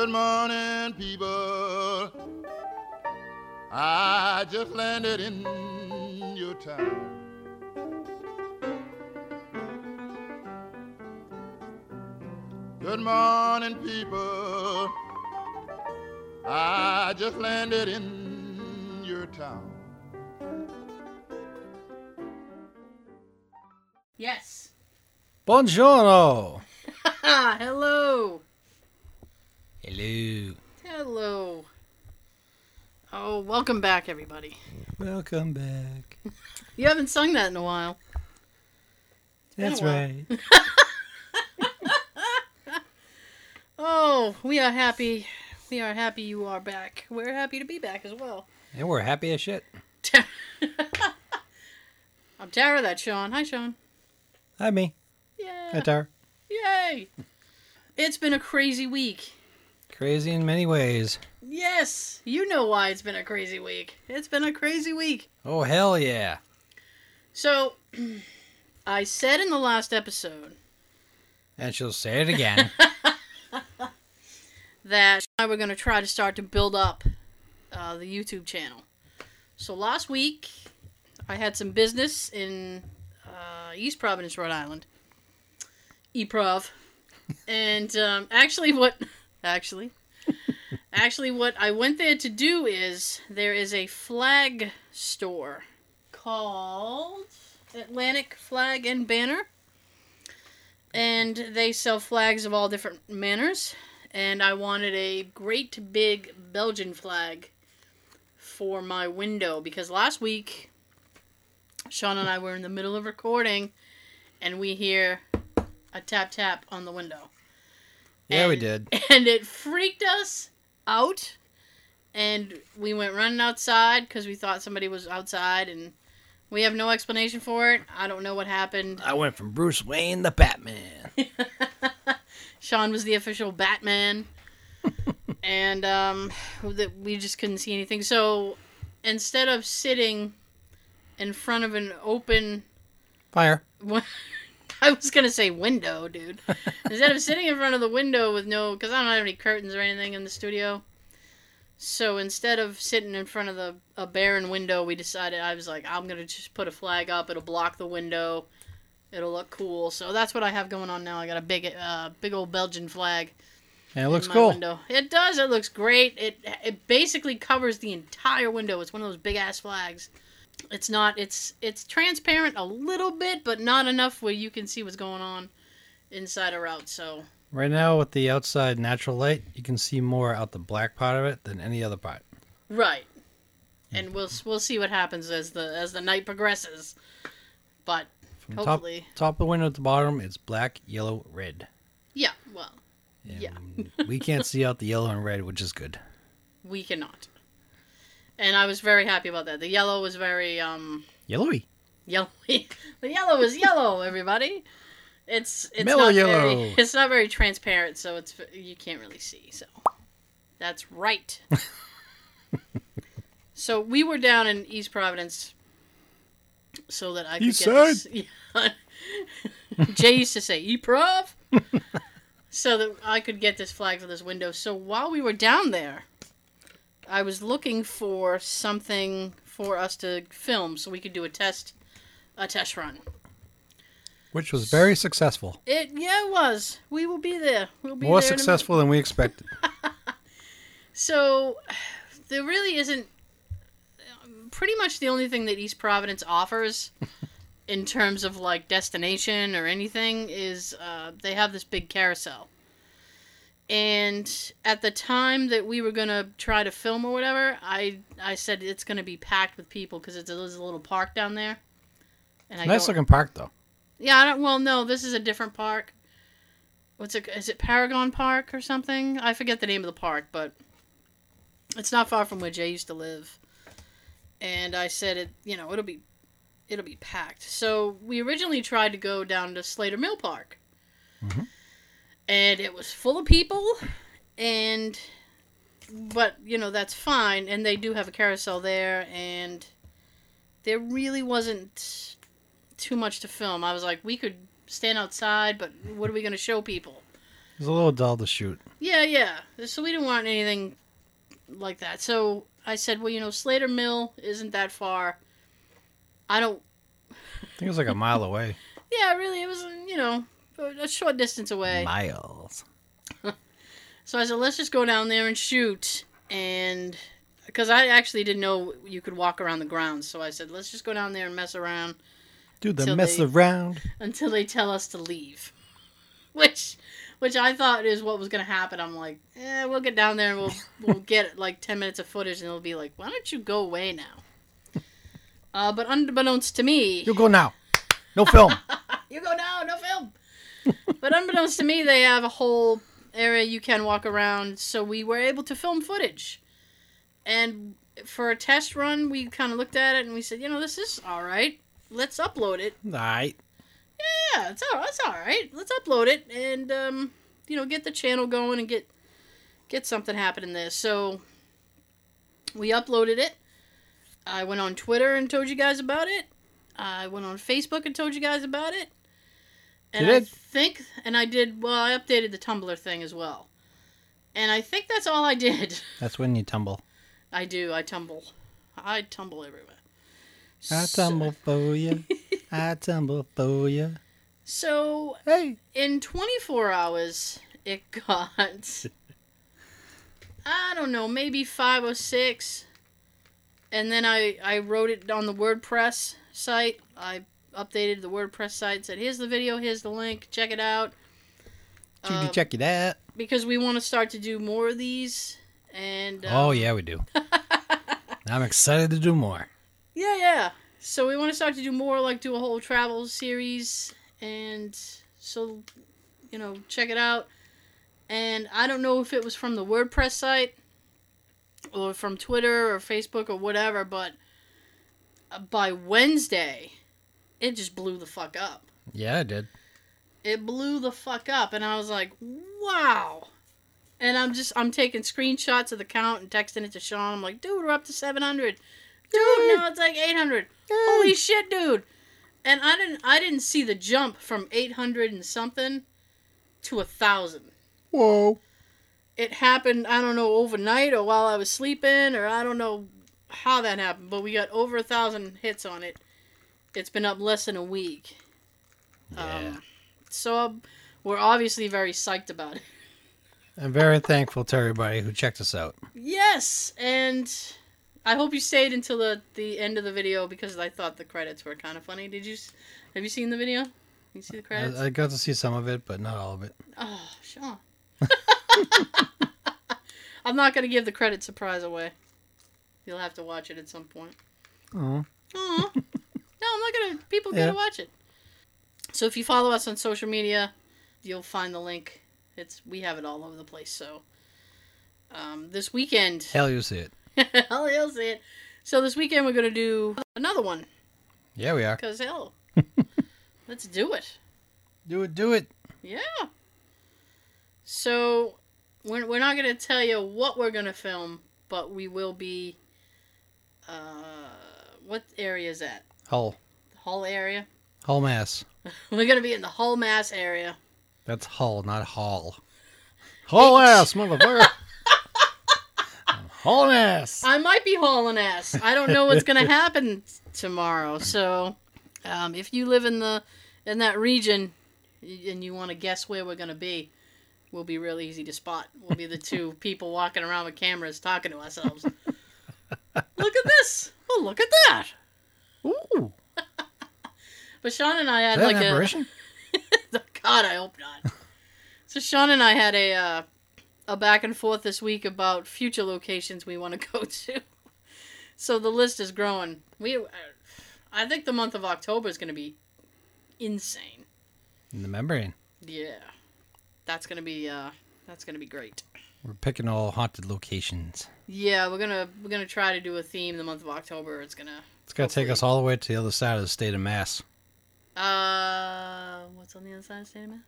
Good morning, people. I just landed in your town. Good morning, people. I just landed in your town. Yes. Buongiorno. Hello. Hello. Hello. Oh, welcome back, everybody. Welcome back. You haven't sung that in a while. been a That's while. right. Oh, we are happy. We are happy you are back. We're happy to be back as well. And we're happy as shit. I'm Tara, that's Sean. Hi, Sean. Hi, me. Yeah. Hi, Tara. Yay. It's been a crazy week. Crazy in many ways. Yes, you know why it's been a crazy week. It's been a crazy week. Oh, hell yeah. So, I said in the last episode And she'll say it again. that I were going to try to start to build up uh, the YouTube channel. So last week, I had some business in uh, East Providence, Rhode Island. EPROV. and um, actually, what. Actually. Actually, what I went there to do is there is a flag store called Atlantic Flag and Banner. And they sell flags of all different manners and I wanted a great big Belgian flag for my window because last week Sean and I were in the middle of recording and we hear a tap tap on the window. Yeah, we did. And it freaked us out and we went running outside because we thought somebody was outside and we have no explanation for it. I don't know what happened. I went from Bruce Wayne to Batman. Sean was the official Batman, and um, that we just couldn't see anything. So instead of sitting in front of an open, Fire. I was gonna say window, dude. Instead of sitting in front of the window with no, because I don't have any curtains or anything in the studio. So instead of sitting in front of the a barren window, we decided I was like, I'm gonna just put a flag up. It'll block the window. It'll look cool. So that's what I have going on now. I got a big, uh, big old Belgian flag. And it looks cool. Window. It does. It looks great. It it basically covers the entire window. It's one of those big ass flags. It's not. It's it's transparent a little bit, but not enough where you can see what's going on inside or out. So Right now, with the outside natural light, you can see more out the black part of it than any other part. right, and mm-hmm. we'll we'll see what happens as the as the night progresses. But From hopefully, top, top of the window to the bottom, it's black, yellow, red. yeah. Well, And Yeah. we can't see out the yellow and red, which is good. we cannot. And I was very happy about that. The yellow was very um Yellowy. Yellow. the yellow is yellow, everybody. It's it's Mellow not yellow. Very, it's not very transparent, so it's you can't really see. So that's right. so we were down in East Providence, so that I could East get this. Yeah. Jay used to say "Eprov," so that I could get this flag for this window. So while we were down there, I was looking for something for us to film, so we could do a test, a test run. Which was very successful. It yeah, it was. We will be there. We'll be More there in a minute. successful than we expected. So there really isn't. Pretty much the only thing that East Providence offers, in terms of like destination or anything, is uh, they have this big carousel. And at the time that we were gonna try to film or whatever, I I said it's gonna be packed with people because it's there's a little park down there. And I nice looking park, though. Yeah, I don't. Well, no, this is a different park. What's it? Is it Paragon Park or something? I forget the name of the park, but it's not far from where Jay used to live. And I said it. You know, it'll be, it'll be packed. So we originally tried to go down to Slater Mill Park, Mhm. And it was full of people, and but you know that's fine. And they do have a carousel there, and there really wasn't too much to film. I was like, we could stand outside, but what are we going to show people? It was a little dull to shoot. Yeah, yeah. So we didn't want anything like that. So I said, well, you know, Slater Mill isn't that far. I don't. I think it was like a mile away. Yeah, really, it was you know a short distance away. Miles. So I said, let's just go down there and shoot. And because I actually didn't know you could walk around the grounds, so I said, let's just go down there and mess around Do the mess they- around. until they tell us to leave. Which, which I thought is what was gonna happen. I'm like, eh, we'll get down there and we'll we'll get like ten minutes of footage, and it'll be like, why don't you go away now? Uh, but unbeknownst to me, You go now. No film. you go now, no film. But unbeknownst to me, they have a whole area you can walk around, so we were able to film footage. And for a test run, we kind of looked at it and we said, you know, this is all right. Let's upload it. Alright. Yeah, yeah, it's all, it's all right. Let's upload it and um, you know, get the channel going and get get something happening there. So we uploaded it. I went on Twitter and told you guys about it. I went on Facebook and told you guys about it. And I think and I did well, I updated the Tumblr thing as well. And I think that's all I did. That's when you tumble. I do, I tumble. I tumble everywhere. I So- tumble for you. I tumble for you. So Hey. in 24 hours, it got, I don't know, maybe five or six. And then I, I wrote it on the WordPress site. I updated the WordPress site, said, here's the video, here's the link, check it out. Uh, check it out. because we want to start to do more of these. And um, Oh, yeah, we do. I'm excited to do more. Yeah, yeah. So we want to start to do more, like do a whole travel series, and so you know, check it out. And I don't know if it was from the WordPress site or from Twitter or Facebook or whatever, but uh, by Wednesday, it just blew the fuck up. Yeah, it did. It blew the fuck up, and I was like, wow. And I'm just I'm taking screenshots of the count and texting it to Sean. I'm like, dude, we're up to 700. Dude, now it's like 800. Holy shit, dude! And I didn't I didn't see the jump from 800 and something to a thousand. Whoa. It happened I don't know overnight or while I was sleeping or I don't know how that happened, but we got over a thousand hits on it. It's been up less than a week. Yeah. Um, so um, we're obviously very psyched about it. I'm very thankful to everybody who checked us out. Yes, and I hope you stayed until the, the end of the video because I thought the credits were kind of funny. Did you? Have you seen the video? You see the credits? I, I got to see some of it, but not all of it. Oh, Sean. I'm not gonna give the credit surprise away. You'll have to watch it at some point. Oh. Aw. No, I'm not gonna. People Yeah. gotta watch it. So if you follow us on social media, you'll find the link. It's we have it all over the place. So um, this weekend, Hell, you'll see it. hell, you'll see it. So this weekend we're gonna do another one. Yeah, we are. Cause hell, let's do it. Do it, do it. Yeah. So we're we're not gonna tell you what we're gonna film, but we will be. Uh, what area is that? Hull. Hull area. Hull, Mass. We're gonna be in the Hull, Mass area. That's Hull, not Hall. Hull ass, motherfucker. Hull ass. I might be hauling ass. I don't know what's gonna happen tomorrow. So, um, if you live in the in that region and you want to guess where we're gonna be, we'll be real easy to spot. We'll be the two people walking around with cameras talking to ourselves. look at this! Oh, look at that! Ooh. But Sean and I Is had that like an a apparition? God, I hope not. so Sean and I had a uh, a back and forth this week about future locations we want to go to. So the list is growing. We, I think the month of October is going to be insane. In the membrane. Yeah, that's gonna be uh, that's gonna be great. We're picking all haunted locations. Yeah, we're gonna we're gonna try to do a theme the month of October. It's gonna It's got to take us all the way to the other side of the state of Mass. uh, what's on the other side of the State of Mass?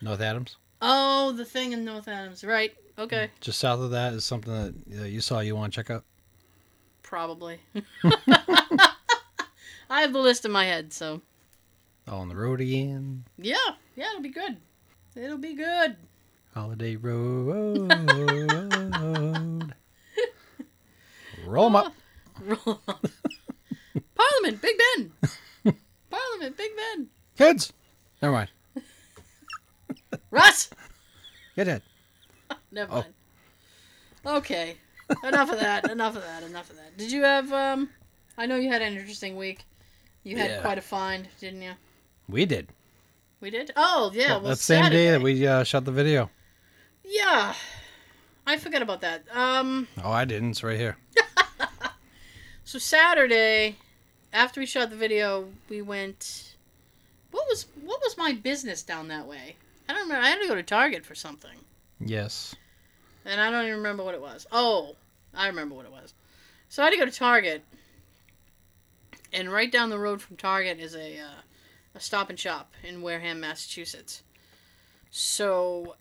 North Adams. Oh, the thing in North Adams, right? Okay. Just south of that is something that uh, you saw you want to check out. Probably. I have the list in my head, so on the road again. yeah, yeah, it'll be good. It'll be good. Holiday Road. Roll 'em up. Roll up. Parliament, Big Ben. Parliament, Big Ben. Kids. Never mind. Russ. Get it. Never Oh. mind. Okay. enough of that. Enough of that. Enough of that. Did you have um? I know you had an interesting week. You had Yeah. quite a find, didn't you? We did. We did. Oh yeah. Well, that same day that we uh, shot the video. Yeah. I forgot about that. Um. Oh, I didn't. It's right here. So Saturday, after we shot the video, we went. What was what was my business down that way? I don't remember. I had to go to Target for something, Yes. and I don't even remember what it was. Oh, I remember what it was. So I had to go to Target, and right down the road from Target is a uh, a Stop and Shop in Wareham, Massachusetts. So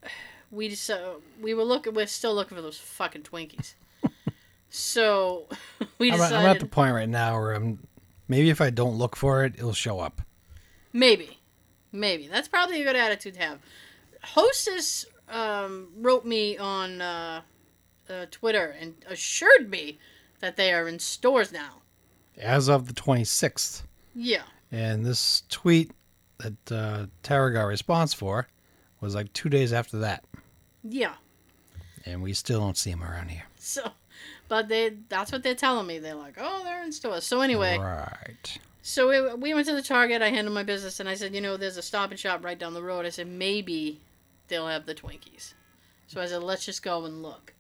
we just uh, we were looking. We're still looking for those fucking Twinkies. So we I'm. I'm at the point right now where I'm. Maybe if I don't look for it, it'll show up. Maybe, maybe that's probably a good attitude to have. Hostess um, wrote me on uh, uh, Twitter and assured me that they are in stores now. As of the 26th. Yeah, And this tweet that uh, Tara got a response for was like two days after that. Yeah. And we still don't see them around here. So, but they—that's what they're telling me. They're like, oh, they're in stores. So anyway, Right. so we, we went to the Target. I handled my business, and I said, you know, there's a Stop and Shop right down the road. I said maybe they'll have the Twinkies. So I said, let's just go and look.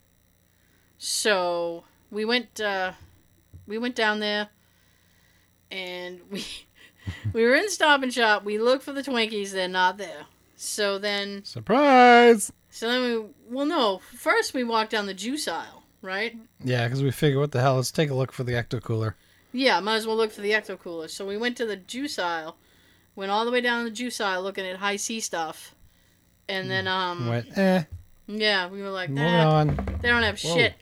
So we went. Uh, we went down there, and we we were in Stop and Shop. We looked for the Twinkies. They're not there. So then, Surprise! So then we well no. First we walked down the juice aisle, right? Yeah, because we figured, what the hell? Let's take a look for the ecto cooler. Yeah, might as well look for the ecto cooler. So we went to the juice aisle, went all the way down the juice aisle looking at Hi-C stuff, and then um Went, eh, yeah we were like moving nah, on. they don't have Whoa. shit.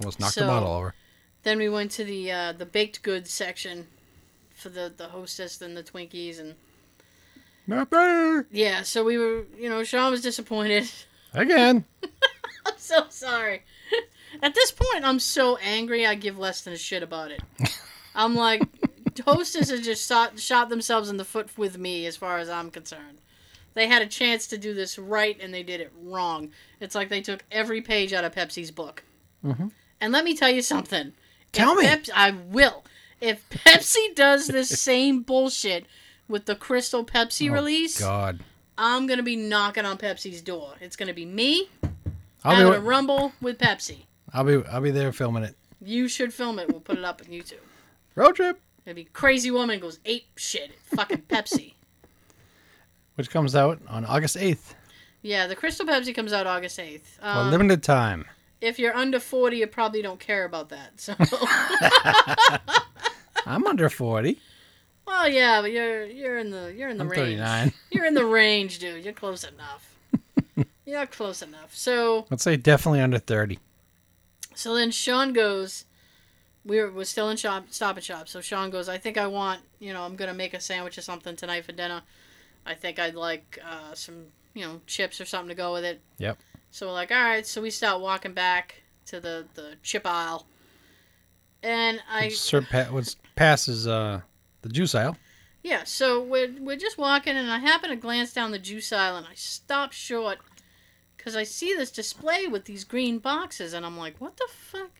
Almost knocked So- the bottle over. Then we went to the uh, the baked goods section for the the hostess and the Twinkies and Not there! yeah. So we were you know Sean was disappointed. Again. I'm so sorry. At this point, I'm so angry. I give less than a shit about it. I'm like, hostess has just shot, shot themselves in the foot with me, as far as I'm concerned. They had a chance to do this right, and they did it wrong. It's like they took every page out of Pepsi's book. Mhm. And let me tell you something. Tell If me. Pep- I will. If Pepsi does this same bullshit with the Crystal Pepsi Oh, release, God. I'm gonna be knocking on Pepsi's door. It's gonna be me I'll having be, a rumble with Pepsi. I'll be, I'll be there filming it. You should film it. We'll put it up on YouTube. Road trip, Maybe crazy woman goes ape shit fucking Pepsi. which comes out on August 8th Yeah, the Crystal Pepsi comes out August eighth. Um, limited time. if you're under forty, you probably don't care about that. So, I'm under 40. Well, yeah, but you're you're in the you're in the I'm range. 39. You're in the range, dude. You're close enough. you're close enough. So, Let's say definitely under 30. so then Sean goes. We were, we're still in shop, stop and shop. So Sean goes, I think I want, you know, I'm gonna make a sandwich or something tonight for dinner. I think I'd like uh, some, you know, chips or something to go with it. Yep. So we're like, all right. So we start walking back to the the chip aisle, and I Sir surpa- which passes uh, the juice aisle. yeah. So we're we're just walking, and I happen to glance down the juice aisle, and I stop short because I see this display with these green boxes, and I'm like, what the fuck?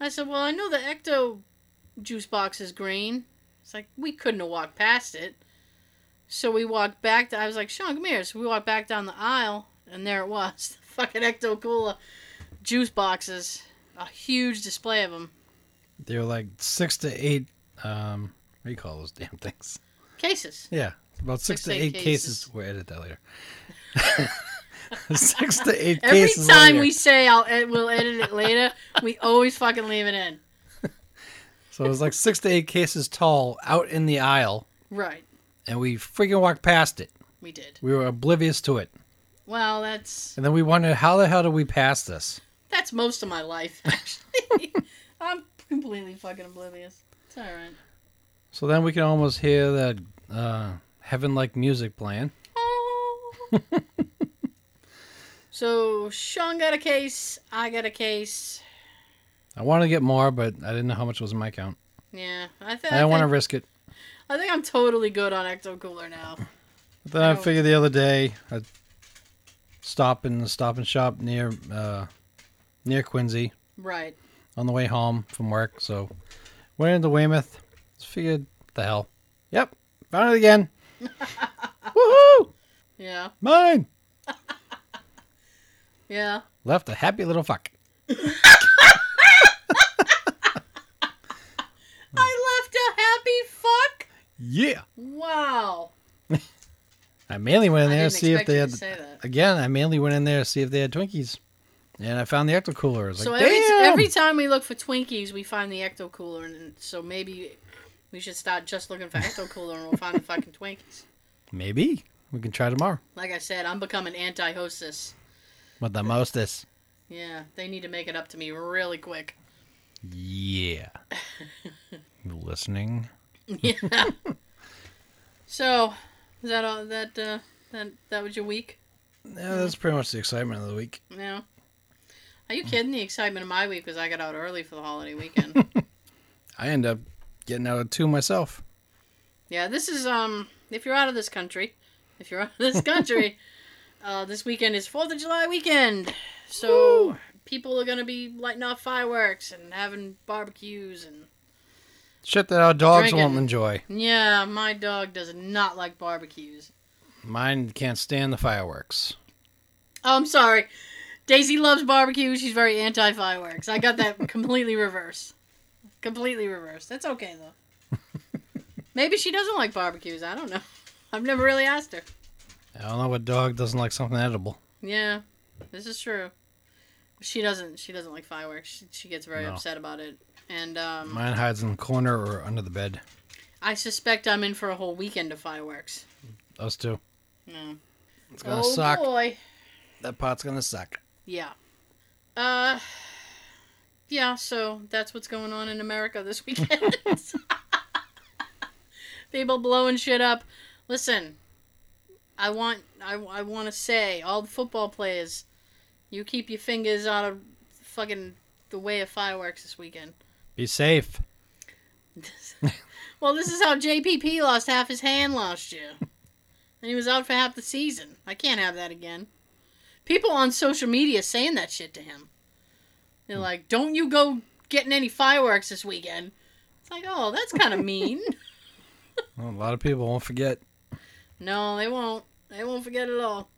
I said, well, I know the Ecto juice box is green. It's like we couldn't have walked past it. So we walked back. To, I was like, Sean, come here. So we walked back down the aisle, and there it was, the fucking Ecto Cooler juice boxes, a huge display of them. They were like six to eight. Um, what do you call those damn things? Cases. Yeah, about six, Six to eight eight cases. cases. We'll edit that later. six to eight Every cases. Every time later. we say I'll ed- we'll edit it later, we always fucking leave it in. So it was like six to eight cases tall out in the aisle, Right. and we freaking walked past it. We did. We were oblivious to it. Well, that's And then we wondered, how the hell did we pass this? that's most of my life actually. I'm completely fucking oblivious. It's all right. So then we can almost hear that uh, heaven like music playing. Oh. So Sean got a case. I got a case. I want to get more, but I didn't know how much was in my account. Yeah, I, th- I I don't want to risk it. I think I'm totally good on Ecto Cooler now. But then I I, figured the other day I'd stop in the stop and shop near uh, near Quincy Right. on the way home from work. So went into Weymouth. Just figured, the hell? Yep, found it again. Woohoo! Yeah. Mine. Yeah. Left a happy little fuck. I left a happy fuck. Yeah. Wow. I mainly went in there to see if they had. to say that. Again, I mainly went in there to see if they had Twinkies, and I found the ecto cooler. So like, every every time we look for Twinkies, we find the Ecto Cooler, and so maybe we should start just looking for Ecto Cooler, and we'll find the fucking Twinkies. Maybe we can try tomorrow. Like I said, I'm becoming anti-hostess. What the mostest? Yeah, they need to make it up to me really quick. Yeah. you listening? Yeah. so, is that all? That uh, that that was your week? Yeah, that's pretty much the excitement of the week. Yeah. Are you kidding? The excitement of my week was I got out early for the holiday weekend. I end up getting out of two myself. yeah, this is um. If you're out of this country, if you're out of this country, uh, this weekend is Fourth of July weekend. So Woo. people are gonna be lighting off fireworks and having barbecues and Shit that our dogs Drinking. won't enjoy. yeah, my dog does not like barbecues. Mine can't stand the fireworks. Oh, I'm sorry. Daisy loves barbecue. She's very anti fireworks. I got that completely reverse. Completely reversed. That's okay though. Maybe she doesn't like barbecues. I don't know. I've never really asked her. I don't know what dog doesn't like something edible. Yeah, this is true. She doesn't. She doesn't like fireworks. She, she gets very No. upset about it. And um, Mine hides in the corner or under the bed. I suspect I'm in for a whole weekend of fireworks. Us too. No. It's gonna oh suck. boy. That pot's gonna suck. Yeah. Uh. Yeah. So that's what's going on in America this weekend. People blowing shit up. Listen, I want I, I want to say all the football players, you keep your fingers out of fucking the way of fireworks this weekend. Be safe. Well, this is how JPP lost half his hand last year. And he was out for half the season. I can't have that again. People on social media saying that shit to him. They're like, don't you go getting any fireworks this weekend. It's like, oh, that's kind of mean. Well, a lot of people won't forget. no, they won't. They won't forget it all.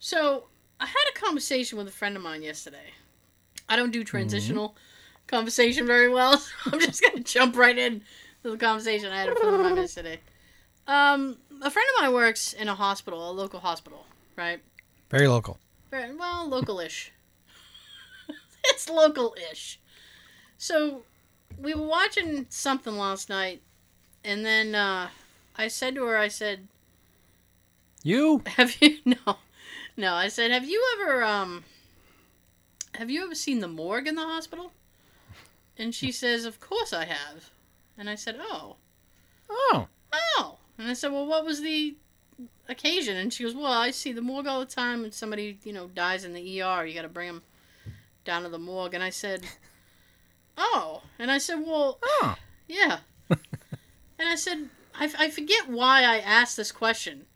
So, I had a conversation with a friend of mine yesterday. I don't do transitional conversation very well, so I'm just going to jump right in to the conversation I had a friend of mine yesterday. Um, a friend of mine works in a hospital, a local hospital, right? Very local. Very, well, local-ish. it's local-ish. So, we were watching something last night, and then uh, I said to her, I said, You? "Have you no, no?" I said, "Have you ever um, have you ever seen the morgue in the hospital?" And she says, "Of course I have." And I said, "Oh, Oh. oh." And I said, "Well, what was the occasion?" And she goes, "Well, I see the morgue all the time. When somebody, you know, dies in the ER, you got to bring them down to the morgue." And I said, "Oh." And I said, "Well, Oh. yeah." and I said, I, I forget why I asked this question,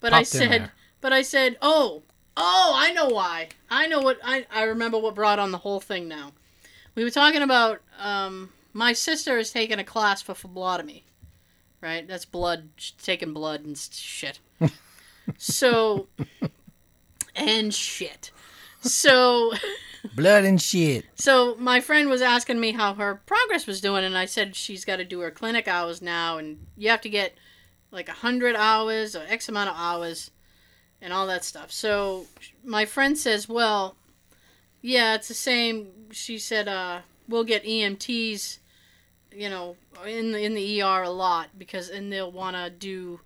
but I said, but I said, oh, oh, I know why. I know what I I remember what brought on the whole thing now. We were talking about um, my sister is taking a class for phlebotomy, right? That's blood, taking blood and shit. so, and shit. So. Blood and shit. So my friend was asking me how her progress was doing, and I said she's got to do her clinic hours now, and you have to get like a hundred hours or X amount of hours, and all that stuff. So my friend says, "Well, yeah, it's the same." She said, "Uh, we'll get EMTs, you know, in the in the ER a lot because, and they'll want to do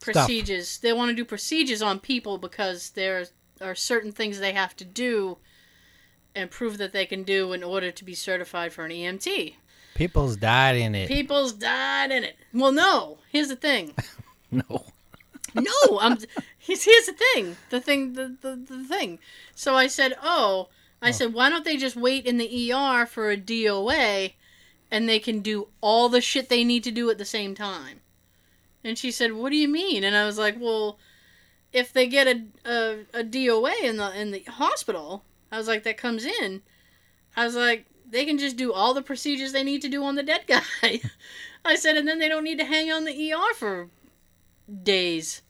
procedures. They want to do procedures on people because there are certain things they have to do." And prove that they can do in order to be certified for an EMT. People's died in it. People's died in it. Well, no. Here's the thing. no. no, I'm. Here's, here's the thing. The thing. The, the the thing. So I said, oh, I said, why don't they just wait in the ER for a DOA, and they can do all the shit they need to do at the same time. And she said, what do you mean? And I was like, well, if they get a a, a DOA in the in the hospital, I was like, that comes in. I was like, they can just do all the procedures they need to do on the dead guy. I said, and then they don't need to hang on the ER for days.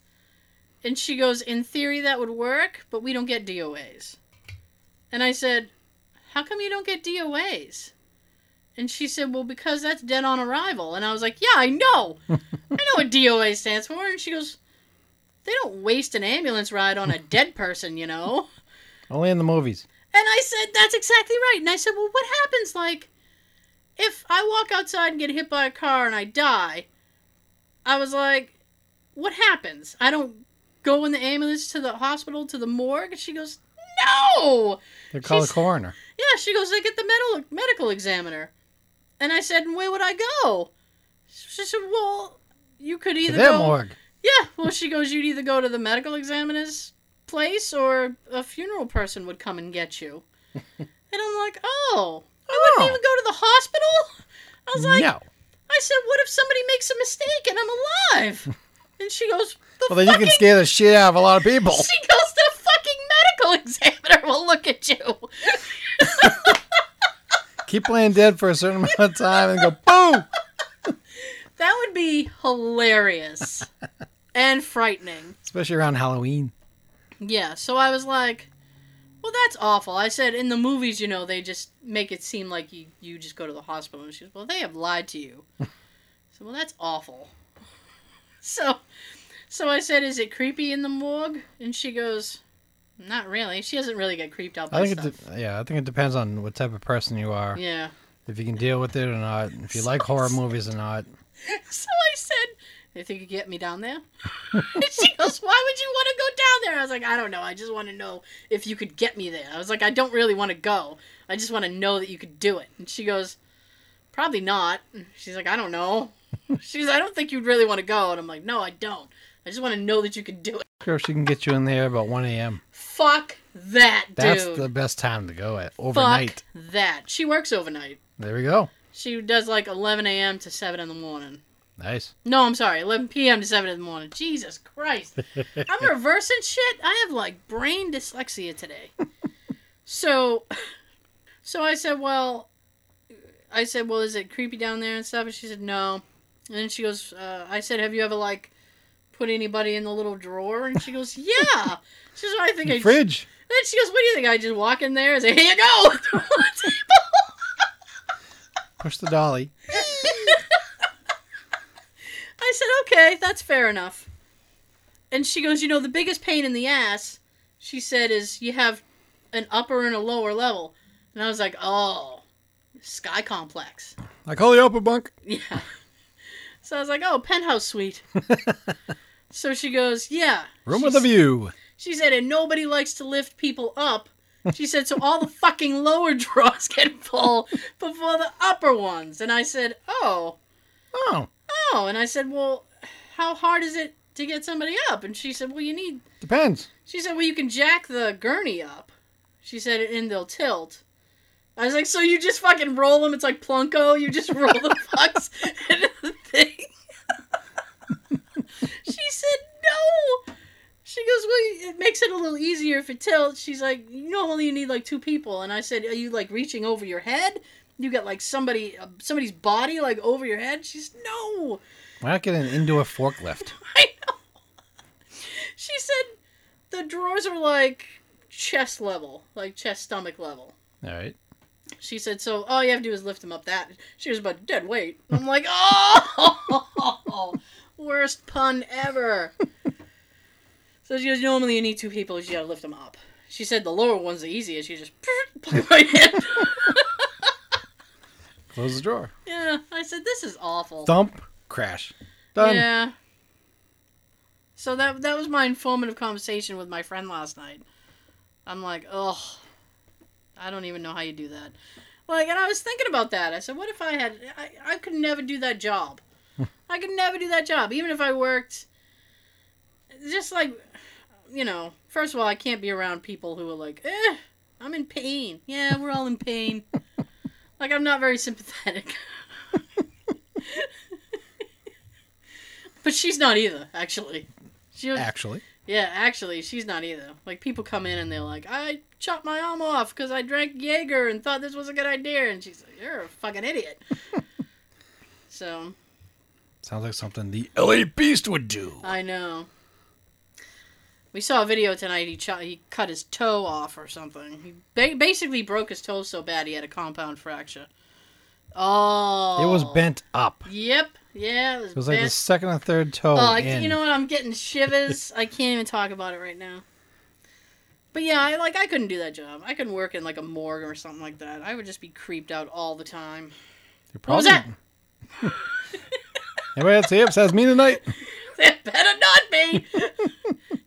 And she goes, in theory that would work, but we don't get DOAs. And I said, how come you don't get DOAs? And she said, well, because that's dead on arrival. And I was like, yeah, I know. I know what DOA stands for. And she goes, they don't waste an ambulance ride on a dead person, you know? Only in the movies. And I said, that's exactly right. And I said, well, what happens, like, if I walk outside and get hit by a car and I die? I was like, what happens? I don't go in the ambulance to the hospital, to the morgue? And she goes, no! They call a coroner. Yeah, she goes, I get the medical, medical examiner. And I said, where would I go? She said, well, you could To either their go... morgue. Yeah, well, she goes, you'd either go to the medical examiner's place or a funeral person would come and get you. and I'm like, oh, I oh. wouldn't Oh. even go to the hospital? I was like, no. I said, what if somebody makes a mistake and I'm alive? And she goes, the Well, then you can scare the shit out of a lot of people. She goes, the fucking medical examiner will look at you. Keep playing dead for a certain amount of time and go, boom! that would be hilarious and frightening. Especially around Halloween. Yeah, so I was like, well, that's awful. I said, in the movies, you know, they just make it seem like you, you just go to the hospital. And she goes, well, they have lied to you. so, well, that's awful. So, so I said, is it creepy in the morgue? And she goes, not really. She doesn't really get creeped out by I think it, stuff. de- yeah, I think it depends on what type of person you are. yeah. If you can deal with it or not. If you like horror movies or not. So I said, you think you could get me down there? and she goes, why would you want to go down there? I was like, I don't know. I just want to know if you could get me there. I was like, I don't really want to go. I just want to know that you could do it. And she goes, probably not. She's like, I don't know. She's, I don't think you'd really want to go. And I'm like, no, I don't. I just want to know that you could do it. Sure, she can get you in there about 1 a.m. Fuck that, dude. That's the best time to go at. Overnight. Fuck that. She works overnight. There we go. She does like 11 a.m. to 7 in the morning. Nice. No, I'm sorry, 11 p.m. to 7 in the morning. Jesus Christ. I'm reversing shit. I have like brain dyslexia today. So, so I said, well, I said, well, is it creepy down there and stuff? And she said, no. And then she goes, uh, I said, have you ever like put anybody in the little drawer? And she goes, yeah. She says, I think I. Fridge. Then she goes, what do you think? I just walk in there and say, here you go. Throw it on the table. Push the dolly. I said, okay, that's fair enough. And she goes, you know, the biggest pain in the ass, she said, is you have an upper and a lower level. And I was like, oh, sky complex. I call the upper bunk. Yeah. So I was like, oh, penthouse suite. so she goes, yeah. Room She with a view. She said, and nobody likes to lift people up. She said, so all the fucking lower drawers get full before the upper ones. And I said, oh. Oh, Oh, and I said, well, how hard is it to get somebody up? And she said, well, you need. depends. She said, well, you can jack the gurney up. She said, and they'll tilt. I was like, so you just fucking roll them? It's like Plinko. You just roll the fucks into the thing. she said, no. She goes, well, it makes it a little easier if it tilts. She's like, you know, only you need like two people. And I said, are you like reaching over your head? You got like somebody, uh, somebody's body like over your head. She's no. Why not get an indoor forklift? I know. She said the drawers are like chest level, like chest stomach level. All right. She said, so all you have to do is lift them up that. She was about dead weight. I'm like, oh, worst pun ever. so she goes, normally you need two people, you gotta lift them up. She said the lower one's the easiest. You just plug right in. Close the drawer. yeah, I said, this is awful. Thump. Crash. Done. Yeah. So that that was my informative conversation with my friend last night. I'm like, ugh, I don't even know how you do that. Like, and I was thinking about that. I said, what if I had? I, I could never do that job. I could never do that job, even if I worked just like, you know, first of all, I can't be around people who are like, eh, I'm in pain. Yeah, we're all in pain. like, I'm not very sympathetic. but she's not either, actually. She was, Actually, yeah, actually, she's not either. Like, people come in and they're like, I chopped my arm off because I drank Jaeger and thought this was a good idea. And she's like, You're a fucking idiot. so, sounds like something the LA Beast would do. I know. We saw a video tonight. He ch- he cut his toe off or something. He ba- basically broke his toe so bad he had a compound fracture. Oh, It was oh. bent up. Yep. Yeah, it was, It was like the second or third toe Oh, in. you know what? I'm getting shivers. I can't even talk about it right now. But yeah, I like I couldn't do that job. I couldn't work in like a morgue or something like that. I would just be creeped out all the time. You're What was probably- that? Anybody else here besides me tonight? It better not be.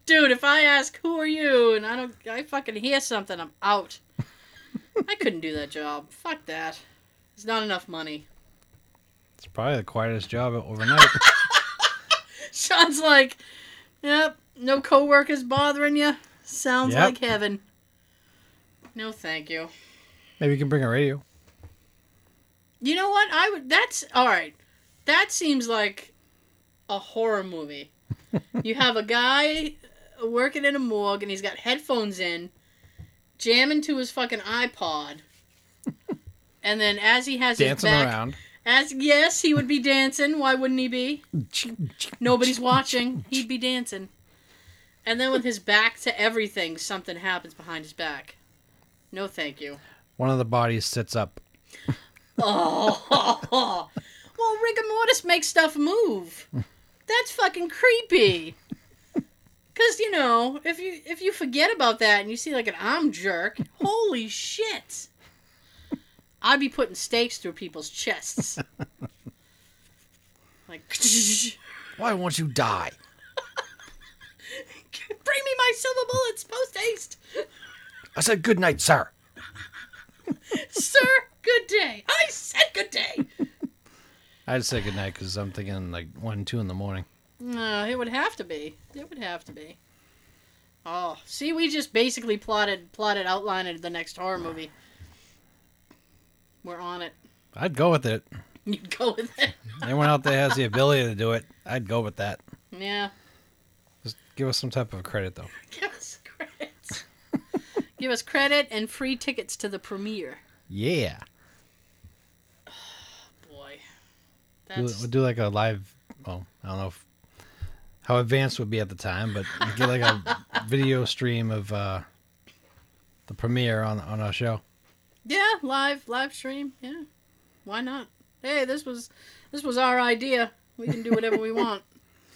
Dude, if I ask who are you and I don't I fucking hear something, I'm out. I couldn't do that job. Fuck that. It's not enough money. It's probably the quietest job overnight. Sean's like, Yep, no coworkers bothering you. Sounds Yep. like heaven. No thank you. Maybe you can bring a radio. You know what? I would that's all right. That seems like a horror movie. you have a guy working in a morgue and he's got headphones in, jamming to his fucking iPod. And then as he has Dancing his back, around. as yes, he would be dancing. Why wouldn't he be? Nobody's watching. He'd be dancing. And then with his back to everything, something happens behind his back. No, thank you. One of the bodies sits up. Oh, well, rigor mortis makes stuff move. That's fucking creepy. Cause you know, if you if you forget about that and you see like an arm jerk, holy shit! I'd be putting stakes through people's chests. Like, Why won't you die? bring me my silver bullets post haste, I said good night, sir. sir. Good day. I said good day. I'd say good night because I'm thinking like one, two in the morning. No, it would have to be. It would have to be. Oh, see, we just basically plotted, plotted, outlined the next horror movie. We're on it. I'd go with it. You'd go with it. Anyone out there has the ability to do it, I'd go with that. Yeah. Just give us some type of credit, though. Give us credit. Give us credit and free tickets to the premiere. Yeah. Boy, that's we'll do like a live. Well, I don't know if, how advanced would be at the time, but we'll get like a video stream of uh, the premiere on on our show. yeah, live live stream. Yeah, why not? Hey, this was this was our idea. We can do whatever we want.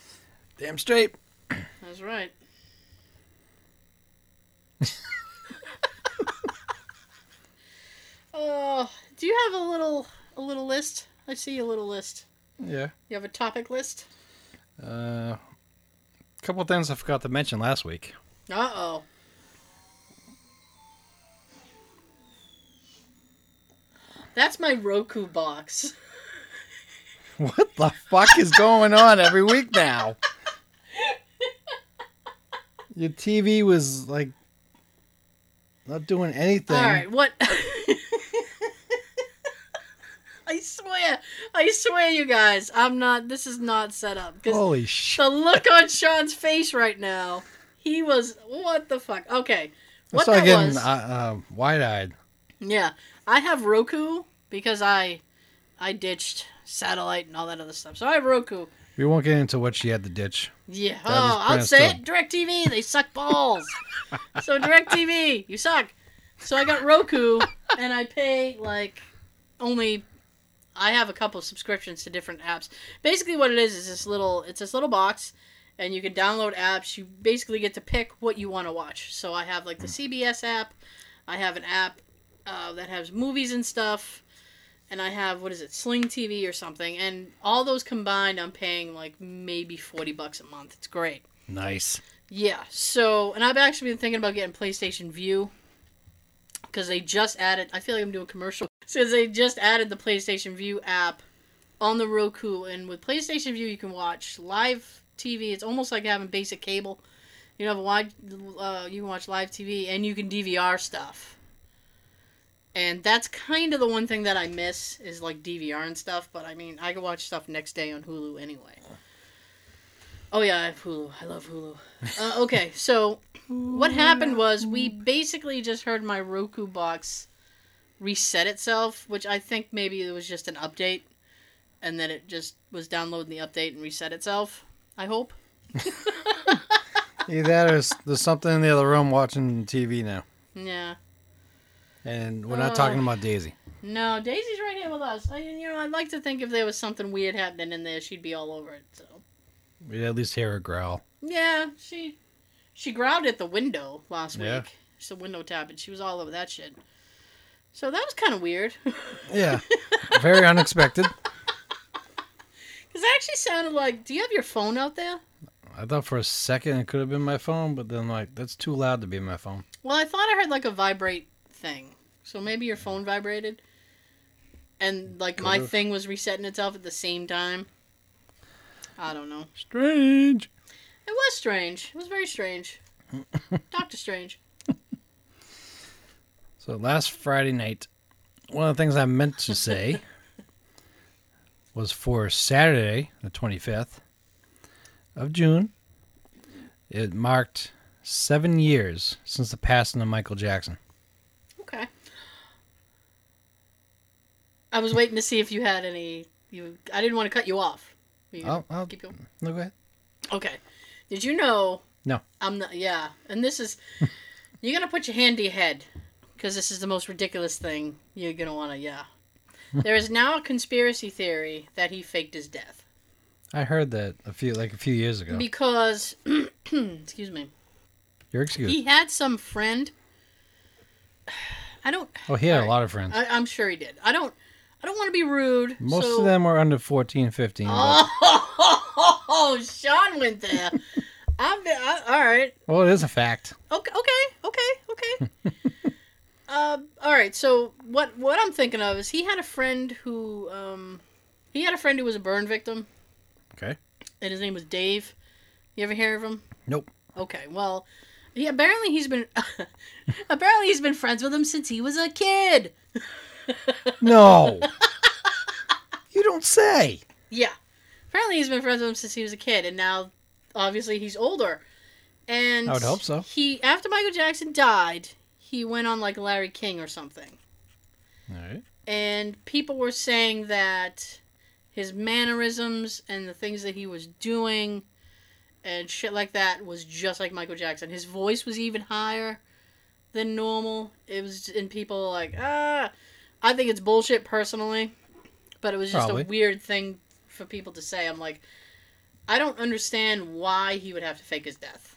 Damn straight. That's right. Oh, do you have a little a little list? I see a little list. Yeah. You have a topic list? Uh, a couple of things I forgot to mention last week. Uh oh. That's my Roku box. What the fuck is going on every week now? Your TV was like not doing anything. All right, what? I swear, I swear, you guys, I'm not. This is not set up Holy shit. the look on Sean's face right now, he was what the fuck. Okay, I what started that getting was? uh, uh, wide-eyed. Yeah, I have Roku because I I ditched satellite and all that other stuff. So I have Roku. We won't get into what she had to ditch. Yeah. That Oh, I'll say it. DirecTV, they suck balls. so DirecTV, you suck. So I got Roku, and I pay like only. I have a couple of subscriptions to different apps. Basically, what it is is this little. It's this little box, and you can download apps. You basically get to pick what you want to watch. So I have like the CBS app. I have an app uh, that has movies and stuff. And I have what is it, Sling TV or something, and all those combined, I'm paying like maybe forty bucks a month. It's great. Nice. Yeah. So, and I've actually been thinking about getting PlayStation Vue because they just added. I feel like I'm doing a commercial since they just added the PlayStation Vue app on the Roku, and with PlayStation Vue you can watch live TV. It's almost like having basic cable. You know, wide, uh, you can watch live TV and you can DVR stuff. And that's kind of the one thing that I miss is like DVR and stuff. But I mean, I can watch stuff next day on Hulu anyway. Oh yeah, I have Hulu. I love Hulu. Uh, okay, so what happened was we basically just heard my Roku box reset itself, which I think maybe it was just an update, and then it just was downloading the update and reset itself. I hope. Either that or there's, something in the other room watching TV now. Yeah. And we're not Oh. talking about Daisy. No, Daisy's right here with us. I, you know, I'd like to think if there was something weird happening in there, she'd be all over it. So. We'd at least hear her growl. Yeah, she she growled at the window last Yeah. week. Just a window tap, and she was all over that shit. So that was kind of weird. Yeah. Very unexpected. Because it actually sounded like, do you have your phone out there? I thought for a second it could have been my phone, but then like that's too loud to be my phone. Well, I thought I heard like a vibrate thing. So maybe your phone vibrated. And like my Could've. thing was resetting itself at the same time. I don't know. Strange. It was strange. It was very strange. Doctor Strange. So last Friday night, one of the things I meant to say was for Saturday, the 25th of June. It marked seven years since the passing of Michael Jackson. Okay. I was waiting to see if you had any. You, I didn't want to cut you off. You I'll, I'll keep going. no, go ahead. Okay. Did you know? No. I'm not. Yeah, and this is. you're gonna put your hand to your head, because this is the most ridiculous thing you're gonna want to. Yeah. there is now a conspiracy theory that he faked his death I heard that a few like a few years ago. because, excuse me, Your excuse. he had some friend. I don't. oh, he had a lot of friends. I, I'm sure he did. I don't. I don't want to be rude. Most so- of them were under 14, 15. but- Oh, Sean went there. I'm I, all right. well, it is a fact. Okay, okay, okay, okay. um, all right. So what what I'm thinking of is he had a friend who um he had a friend who was a burn victim, Okay. and his name was Dave. You ever hear of him? Nope. Okay. Well, he apparently he's been apparently he's been friends with him since he was a kid. No. you don't say. Yeah. Apparently he's been friends with him since he was a kid, and now obviously he's older. And I would hope so. He after Michael Jackson died, he went on like Larry King or something. All right. And people were saying that his mannerisms and the things that he was doing and shit like that was just like Michael Jackson. His voice was even higher than normal. It was and people were like, "Ah, I think it's bullshit personally." But it was just Probably. a weird thing for people to say. I'm like, I don't understand why he would have to fake his death.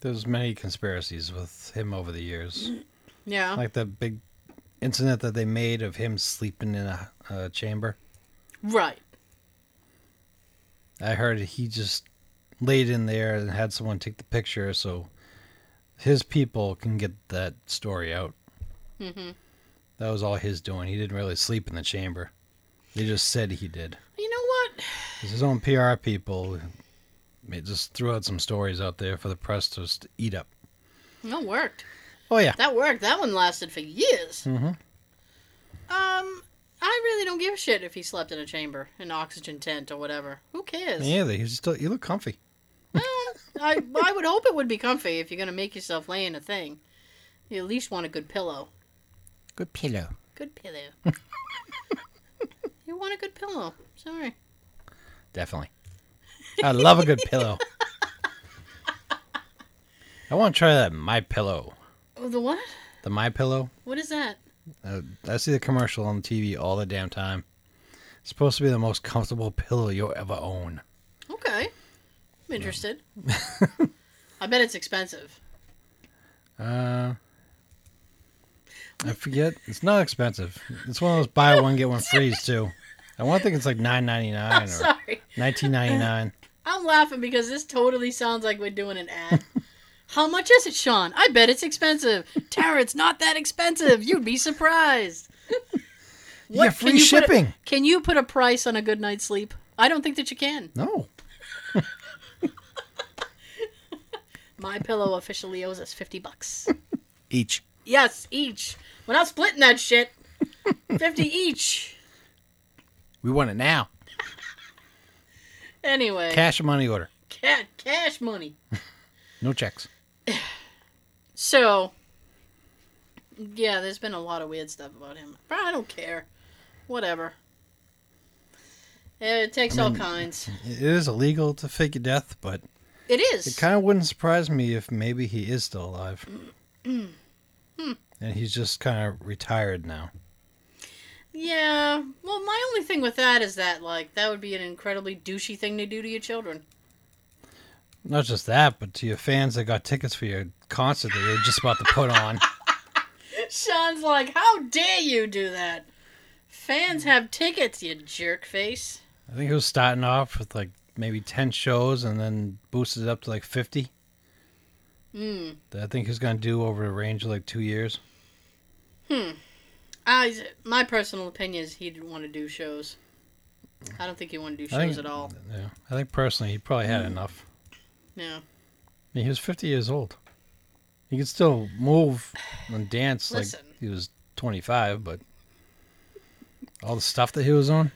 There's many conspiracies with him over the years. Yeah. Like the big incident that they made of him sleeping in a, a chamber. right. I heard he just laid in there and had someone take the picture so his people can get that story out. Mm-hmm. That was all his doing. He didn't really sleep in the chamber. They just said he did. You know what? It's his own PR people. They just threw out some stories out there for the press to just eat up. That worked. Oh yeah. That worked. That one lasted for years. Mm-hmm. Um, I really don't give a shit if he slept in a chamber, an oxygen tent or whatever. Who cares? Yeah, they he's still. You look comfy. Well, I I would hope it would be comfy if you're gonna make yourself lay in a thing. You at least want a good pillow. Good pillow. Good pillow. want a good pillow. Sorry. Definitely. I love a good pillow. I want to try that My Pillow. Oh, the what? The My Pillow. What is that? Uh, I see the commercial on TV all the damn time. It's supposed to be the most comfortable pillow you'll ever own. Okay. I'm interested. I bet it's expensive. Uh, I forget. It's not expensive. It's one of those buy one get one frees too. I want to think it's like nine ninety nine or nineteen ninety nine. I'm laughing because this totally sounds like we're doing an ad. How much is it, Sean? I bet it's expensive. Tara, it's not that expensive. You'd be surprised. What, yeah, free can shipping. A, can you put a price on a good night's sleep? I don't think that you can. No. My pillow officially owes us fifty bucks. Each. Yes, each. We're not splitting that shit. fifty each. We want it now. Anyway, Cash money order. cat cash money. No checks. So, yeah, there's been a lot of weird stuff about him. But I don't care. Whatever. It takes all kinds. It is illegal to fake a death, but It is. it kind of wouldn't surprise me if maybe he is still alive. Hmm. and he's just kind of retired now. Yeah. Well, my only thing with that is that, like, that would be an incredibly douchey thing to do to your children. Not just that, but to your fans that got tickets for your concert that you're just about to put on. Sean's like, how dare you do that? Fans have tickets, you jerk face. I think he was starting off with like maybe 10 shows and then boosted it up to like 50. Hmm. That I think he's going to do over a range of like two years. I, my personal opinion is he didn't want to do shows. I don't think he wanted to do shows think- at all. Yeah. I think personally he probably had enough. Yeah. I mean, he was 50 years old. He could still move and dance Listen. like he was 25, but all the stuff that he was on.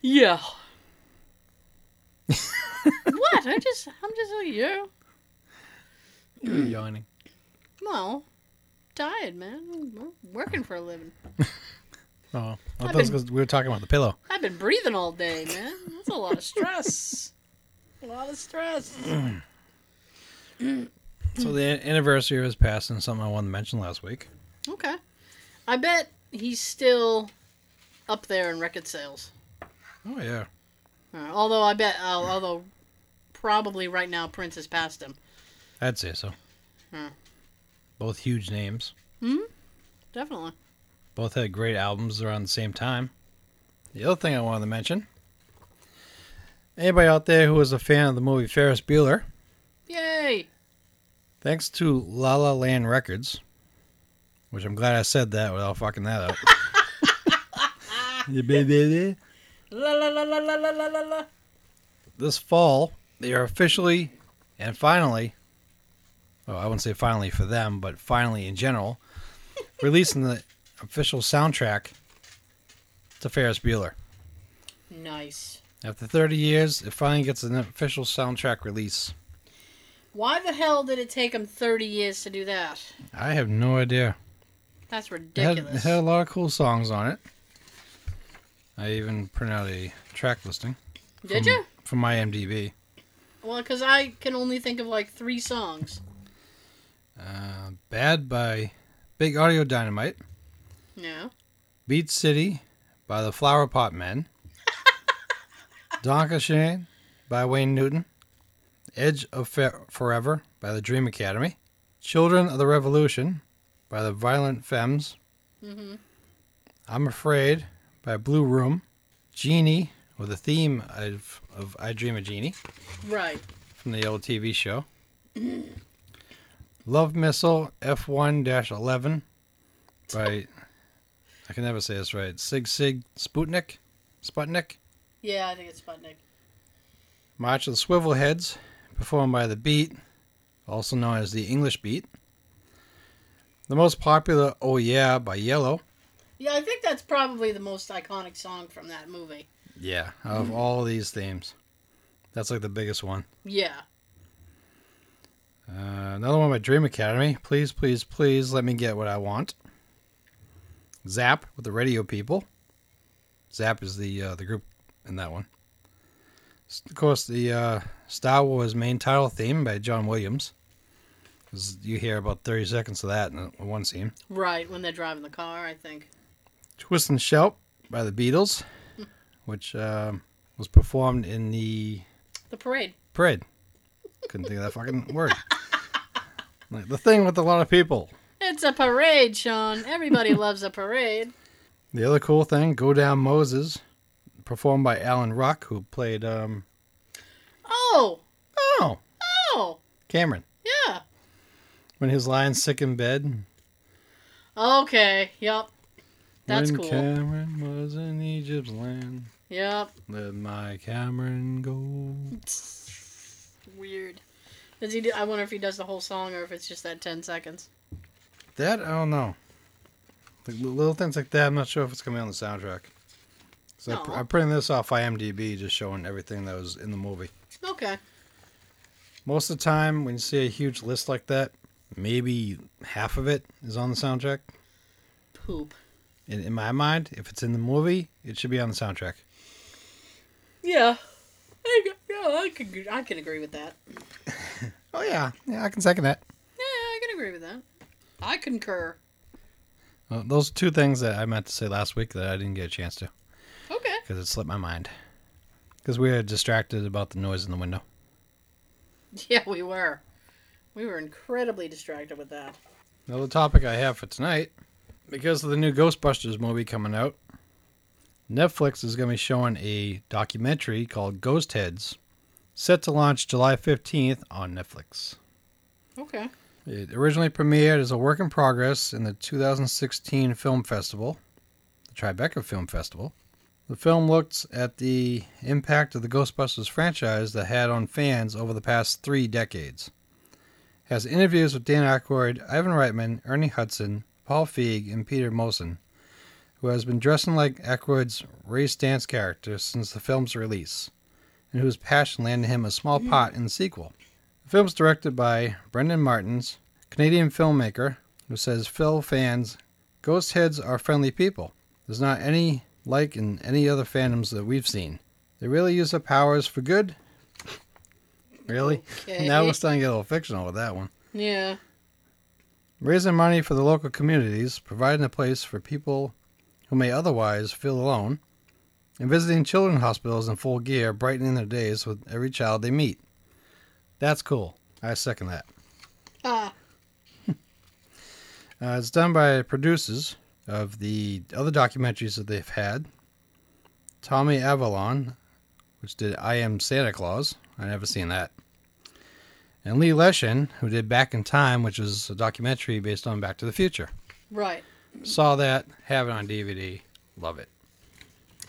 Yeah. what? I just, I'm just like, yeah. You were yawning. Well, tired, man. I'm working for a living. Oh, I I've thought it was been- 'cause we were talking about the pillow. I've been breathing all day, man. That's a lot of stress. a lot of stress. So the anniversary of his passing is something I wanted to mention last week. Okay. I bet he's still up there in record sales. Oh yeah, Uh, although I bet, uh, although probably right now Prince has passed him. I'd say so. Hmm. Both huge names. Hmm. Definitely. Both had great albums around the same time. The other thing I wanted to mention. Anybody out there who is a fan of the movie Ferris Bueller? Yay! Thanks to La La Land Records, which I'm glad I said that without fucking that up. la, la, la, la, la, la, la, la. This fall, they are officially and finally oh, I wouldn't say finally for them, but finally in general, releasing the official soundtrack to Ferris Bueller. Nice. After 30 years, it finally gets an official soundtrack release. Why the hell did it take them 30 years to do that? I have no idea. That's It had, it ridiculous. had a lot of cool songs on it. I even printed out a track listing Did from- you? from my MDB. Well, because I can only think of like three songs. Uh, Bad by Big Audio Dynamite. No. Beat City by the Flower Pot Men. Danke Schoen by Wayne Newton. Edge of Forever by the Dream Academy. Children of the Revolution by the Violent Femmes. Mm-hmm. I'm Afraid by Blue Room. Genie with a theme of, of I Dream a Genie Right. from the old TV show. Love Missile F1 11 by, I can never say this right, Sigue Sigue Sputnik? Sputnik? Yeah, I think it's Sputnik. March of the Swivel Heads, performed by The Beat, also known as the English Beat. The most popular Oh Yeah by Yello. Yeah, I think that's probably the most iconic song from that movie. Yeah, of mm-hmm. all these themes. That's like the biggest one. Yeah. Uh, another one by Dream Academy. Please, please, please let me get what I want. Zapp with the Radio People. Zapp is the uh, the group in that one. Of course, the uh, Star Wars main title theme by John Williams. 'Cause You hear about 30 seconds of that in one scene. Right, when they're driving the car, I think. Twist and Shout by the Beatles, which um was performed in the The parade. parade. Couldn't think of that fucking word. Like the thing with a lot of people. It's a parade, Sean. Everybody loves a parade. The other cool thing, Go Down Moses, performed by Alan Ruck, who played um Oh! oh Oh! Cameron Yeah. when he was lying sick in bed. Okay. Yup. That's when cool. Cameron was in Egypt's land, Yup. let my Cameron go. Weird. Does he? Do, I wonder if he does the whole song or if it's just that ten seconds. That I don't know. Like little things like that. I'm not sure if it's gonna be on the soundtrack. So I, I'm printing this off IMDb, just showing everything that was in the movie. Okay. Most of the time, when you see a huge list like that, maybe half of it is on the soundtrack. Poop. In, in my mind, if it's in the movie, it should be on the soundtrack. Yeah. I, yeah, I could. I can agree with that. Oh yeah, yeah, I can second that. Yeah, I can agree with that. I concur. Well, those two things that I meant to say last week that I didn't get a chance to Okay. because it slipped my mind. Because we were distracted about the noise in the window. Yeah, we were. We were incredibly distracted with that. Now, the topic I have for tonight, because of the new Ghostbusters movie coming out, Netflix is going to be showing a documentary called Ghostheads, set to launch July 15th on Netflix. Okay. It originally premiered as a work in progress in the 2016 Film Festival, the Tribeca Film Festival. The film looks at the impact of the Ghostbusters franchise that had on fans over the past three decades. Has interviews with Dan Aykroyd, Ivan Reitman, Ernie Hudson, Paul Feig, and Peter Mosen, who has been dressing like Aykroyd's Ray Stantz character since the film's release, and whose passion landed him a small pot in the sequel. The film's directed by Brendan Mertens, Canadian filmmaker, who says Phil fans, Ghostheads are friendly people. There's not any like in any other fandoms that we've seen. They really use their powers for good. Really? Okay. Now we're starting to get a little fictional with that one. Yeah. Raising money for the local communities, providing a place for people who may otherwise feel alone, and visiting children's hospitals in full gear, brightening their days with every child they meet. That's cool. I second that. Ah. Uh, it's done by producers of the other documentaries that they've had. Tommy Avallone, which did I Am Santa Claus. I never seen that. And Lee Leshen, who did Back in Time, which is a documentary based on Back to the Future. Right. Saw that, have it on DVD, love it.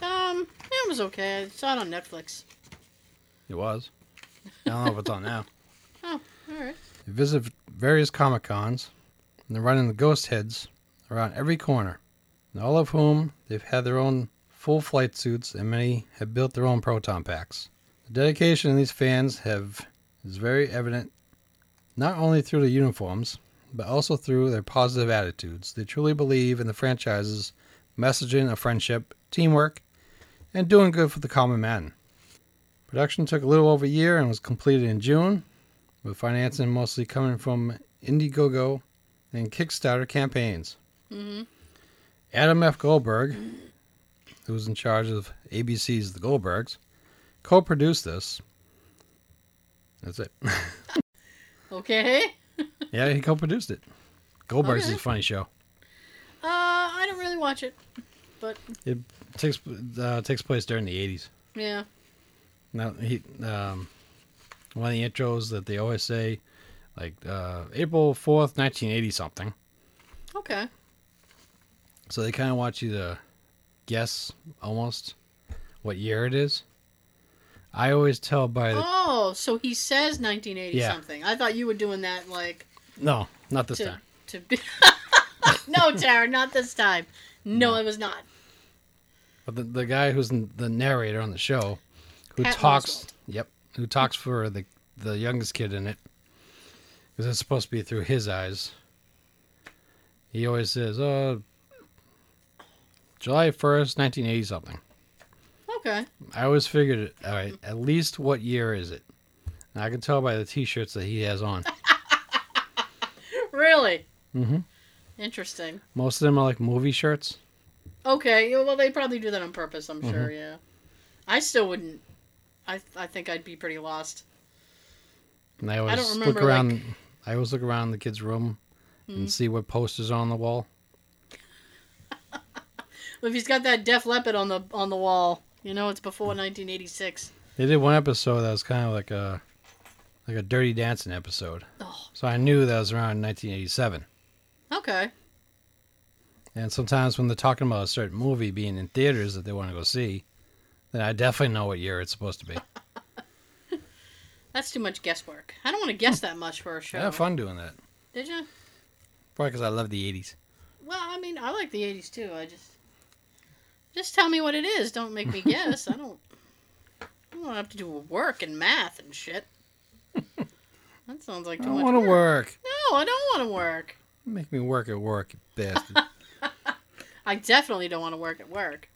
Um. It was okay. I saw it on Netflix. It was. I don't know if it's on now. Oh. All right. They visit various Comic Cons, and they're running the ghostheads around every corner, and all of whom they've had their own full flight suits, and many have built their own proton packs. The dedication of these fans have is very evident, not only through the uniforms, but also through their positive attitudes. They truly believe in the franchise's messaging of friendship, teamwork, and doing good for the common man. Production took a little over a year and was completed in June, with financing mostly coming from Indiegogo and Kickstarter campaigns. Mm-hmm. Adam F. Goldberg, who's in charge of ABC's The Goldbergs, co produced this. That's it. Okay. Yeah, he co produced it. Goldbergs is a funny show. Uh, I don't really watch it, but It takes uh, takes place during the 80s. yeah. Now he um, one of the intros that they always say, like uh, April fourth, nineteen eighty something. Okay. So they kind of want you to guess almost what year it is. I always tell by the Oh, so he says 1980 Yeah. something. I thought you were doing that like no, not this to time. to be. no, Tara, not this time. No, it was not. But the, the guy who's n- the narrator on the show, who Pat talks, Oswalt. yep, who talks for the the youngest kid in it, because it's supposed to be through his eyes. He always says, "Oh, July first, nineteen eighty something." Okay. I always figured it. All right, at least what year is it? I can tell by the T-shirts that he has on. Really Mm-hmm. interesting. Most of them are like movie shirts. Okay. Well, they probably do that on purpose. I'm sure. Mm-hmm. Yeah. I still wouldn't. I I think I'd be pretty lost. And I always don't look around. like- Hmm. I always look around the kid's room and see what posters are on the wall. If he's got that Def Leppard on the on the wall, you know it's before 1986. They did one episode that was kind of like a like a Dirty Dancing episode. Oh. So I knew that was around 1987. Okay. And sometimes when they're talking about a certain movie being in theaters that they want to go see, then I definitely know what year it's supposed to be. That's too much guesswork. I don't want to guess that much for a show. I have fun doing that. Did you? Probably because I love the 80s. Well, I mean, I like the '80s too. I just, just tell me what it is. Don't make me guess. I don't. I don't have to do work and math and shit. That sounds like I too don't much want to work. No, I don't want to work. Make me work at work, you bastard. I definitely don't want to work at work.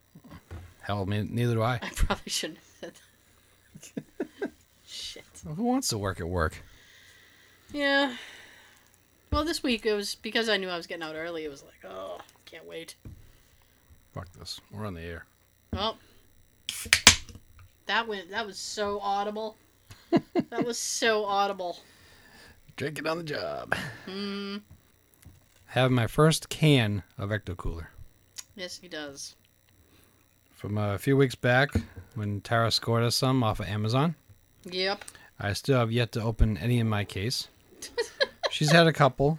Hell, me, neither do I. I probably shouldn't have said that. Shit. Who wants to work at work? Yeah. Well, this week it was because I knew I was getting out early. It was like, oh, can't wait. Fuck this. We're on the air. Oh, that went. That was so audible. that was so audible. Drink it on the job. Hmm. Have my first can of Ecto Cooler Yes, he does. from a few weeks back when Tara scored us some off of Amazon. Yep. I still have yet to open any in my case. She's had a couple,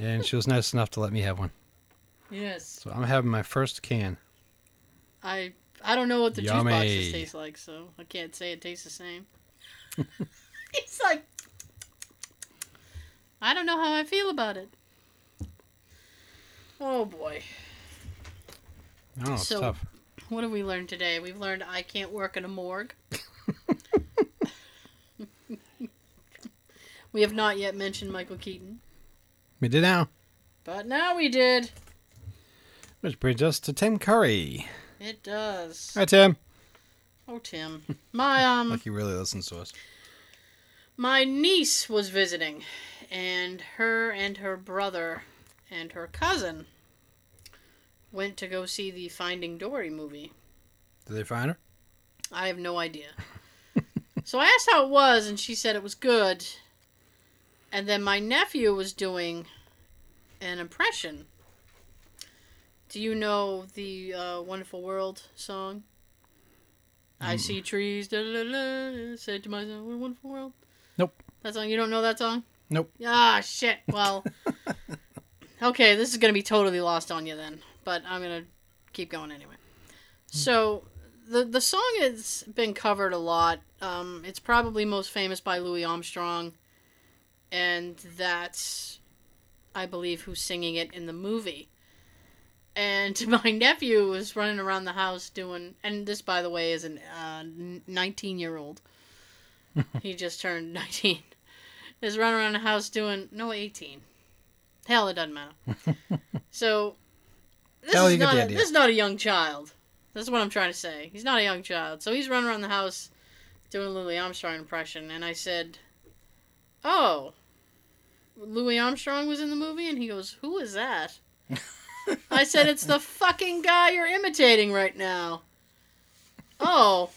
and she was nice enough to let me have one. Yes. So I'm having my first can. I I don't know what the juice boxes taste like, so I can't say it tastes the same. it's like I don't know how I feel about it. Oh boy. Oh, it's So- tough. What have we learned today? We've learned I can't work in a morgue. we have not yet mentioned Michael Keaton, We did now. but now we did. Which brings us to Tim Curry. It does. Hi, Tim. Oh, Tim. My um Like he really listens to us. my niece was visiting, and her and her brother and her cousin went to go see the Finding Dory movie. Did they find her? I have no idea. so I asked how it was, and she said it was good. And then my nephew was doing an impression. Do you know the uh, Wonderful World song? I Mm. see trees, da da da, say to myself, what a wonderful world. Nope. That song, you don't know that song? Nope. Ah, shit. Well, okay, this is going to be totally lost on you then, but I'm going to keep going anyway. So, the the song has been covered a lot. Um, it's probably most famous by Louis Armstrong, and that's, I believe, who's singing it in the movie. And my nephew was running around the house doing, and this, by the way, is a uh, 19 year old. he just turned 19. Is running around the house doing, no, 18. Hell, it doesn't matter. so, this, Hell, is not a, this is not a young child. That's what I'm trying to say. He's not a young child. So he's running around the house doing a Louis Armstrong impression, and I said, "Oh, Louis Armstrong was in the movie," and he goes, "Who is that?" I said, "It's the fucking guy you're imitating right now." Oh,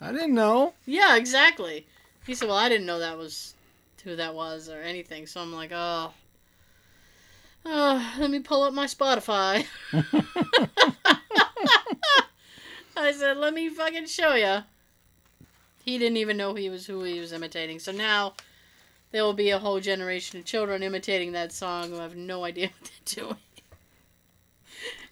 I didn't know. yeah, exactly. He said, "Well, I didn't know that was who that was or anything." So I'm like, "Oh, oh let me pull up my Spotify." I said, "Let me fucking show you." He didn't even know he was who he was imitating. So now there will be a whole generation of children imitating that song who have no idea what they're doing.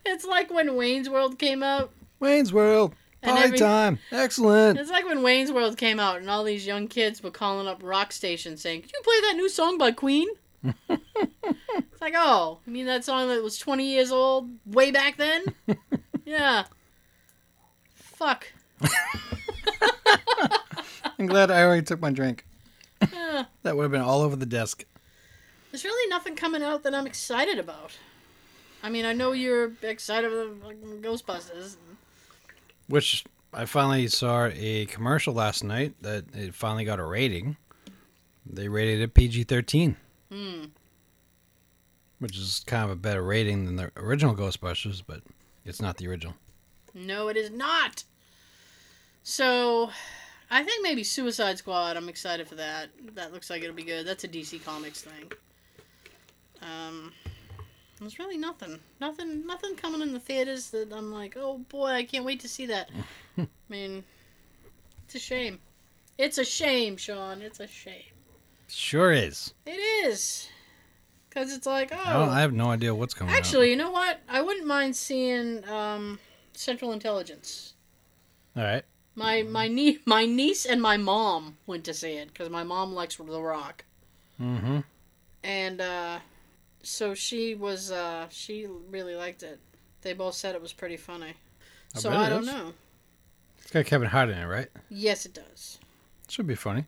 It's like when Wayne's World came out. Wayne's World. Party every- time. Excellent. It's like when Wayne's World came out and all these young kids were calling up rock stations saying, Can you play that new song by Queen? it's like, oh, you mean that song that was 20 years old way back then? yeah. Fuck. I'm glad I already took my drink. Yeah. That would have been all over the desk. There's really nothing coming out that I'm excited about. I mean, I know you're excited for the Ghostbusters. Which I finally saw a commercial last night that it finally got a rating. They rated it PG 13, Hmm. which is kind of a better rating than the original Ghostbusters, but it's not the original. No, it is not. So, I think maybe Suicide Squad. I'm excited for that. That looks like it'll be good. That's a DC Comics thing. Um, there's really nothing, nothing, nothing coming in the theaters that I'm like, oh boy, I can't wait to see that. I mean, it's a shame. It's a shame, Sean. It's a shame. Sure is. It is. Because it's like, oh. I, I have no idea what's coming out. Actually, you know what? I wouldn't mind seeing um, Central Intelligence. All right. My my nie- my niece and my mom went to see it because my mom likes The Rock, Mm-hmm. and uh, so she was uh, she really liked it. They both said it was pretty funny. I so I don't is. know. It's got Kevin Hart in it, right? Yes, it does. Should be funny.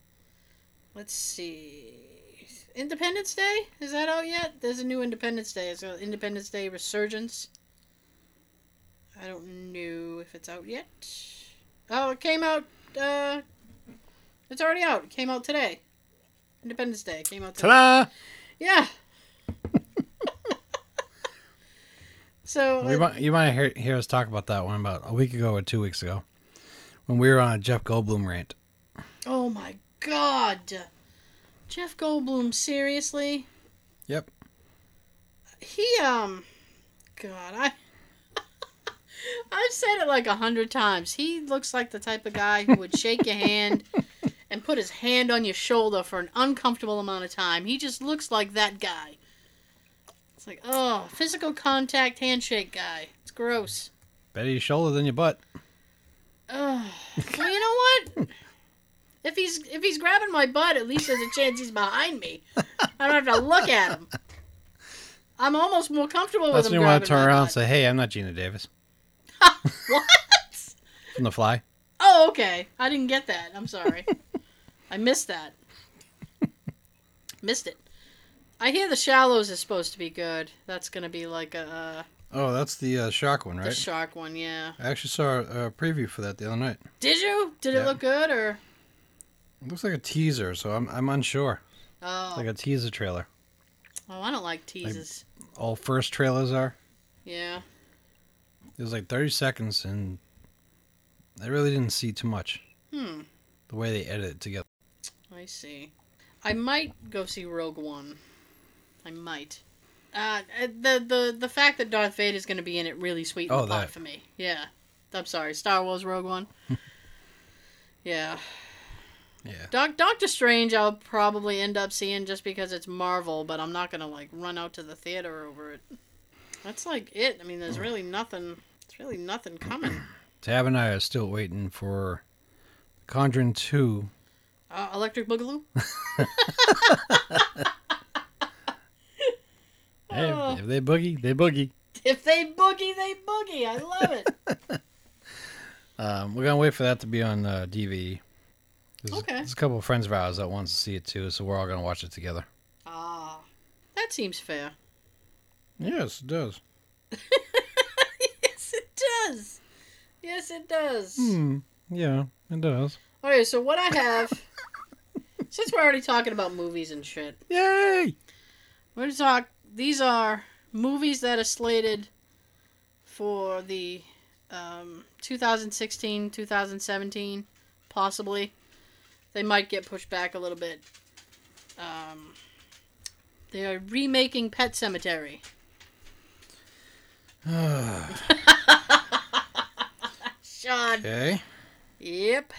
Let's see. Independence Day is that out yet? There's a new Independence Day. It's called Independence Day Resurgence. I don't know if it's out yet. Oh, it came out. Uh, it's already out. It came out today. Independence Day came out today. Ta-da! Yeah. So We might, you might hear, hear us talk about that one about a week ago or two weeks ago when we were on a Jeff Goldblum rant. oh my god, Jeff Goldblum, seriously? Yep. He um, God, I. I've said it like a hundred times. He looks like the type of guy who would shake your hand and put his hand on your shoulder for an uncomfortable amount of time. He just looks like that guy. Like, oh, physical contact handshake guy. It's gross. Better your shoulder than your butt. Ugh. well, you know what? If he's if he's grabbing my butt, at least there's a chance he's behind me. I don't have to look at him. I'm almost more comfortable with That's him when you want to turn around and say, hey, I'm not Geena Davis what? from The Fly. Oh, okay. I didn't get that. I'm sorry. I missed that. missed it. I hear The Shallows is supposed to be good. That's gonna be like a uh, Oh, that's the uh, shark one, right? the shark one. Yeah. I actually saw a, a preview for that the other night. Did you? Did it look good or? It looks like a teaser, so I'm, I'm unsure. Oh, Like a teaser trailer. oh, I don't like teases. All first trailers are. yeah. It was like 30 seconds, and I really didn't see too much. Hmm. The way they edit it together. I see. I might go see Rogue One. I might. Uh, the the the fact that Darth Vader is going to be in it really sweetened Oh, the pot that. for me. Yeah. I'm sorry, Star Wars Rogue One. yeah. Yeah. Doc, Doctor Strange, I'll probably end up seeing just because it's Marvel, but I'm not gonna like run out to the theater over it. That's like it. I mean, there's really nothing. There's really nothing coming. Tab and I are still waiting for Conjuring 2. Uh, Electric Boogaloo. Hey, Oh. if they boogie, they boogie. If they boogie, they boogie. I love it. Um, we're gonna wait for that to be on uh, DVD. There's, Okay. there's a couple of friends of ours that wants to see it too, so we're all gonna watch it together. ah, that seems fair. Yes, it does. yes, it does. Yes, it does. Hmm. Yeah, it does. Okay, so what I have, since we're already talking about movies and shit, Yay! we're going to talk. These are movies that are slated for the um, 2016, 2017, possibly. They might get pushed back a little bit. Um, they are remaking Pet Sematary. Sean. okay. Yep.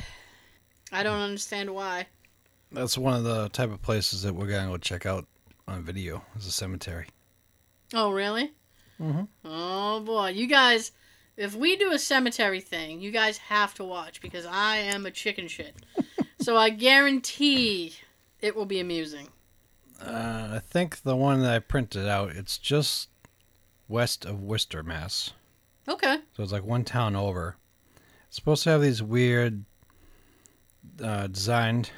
I don't understand why. That's one of the type of places that we're gonna go check out on video. Is a cemetery. Oh, really? Mhm. Oh boy, you guys! If we do a cemetery thing, you guys have to watch because I am a chicken shit. so I guarantee it will be amusing. Uh, I think the one that I printed out, it's just west of Worcester, Mass. Okay. So it's like one town over. It's supposed to have these weird uh, designed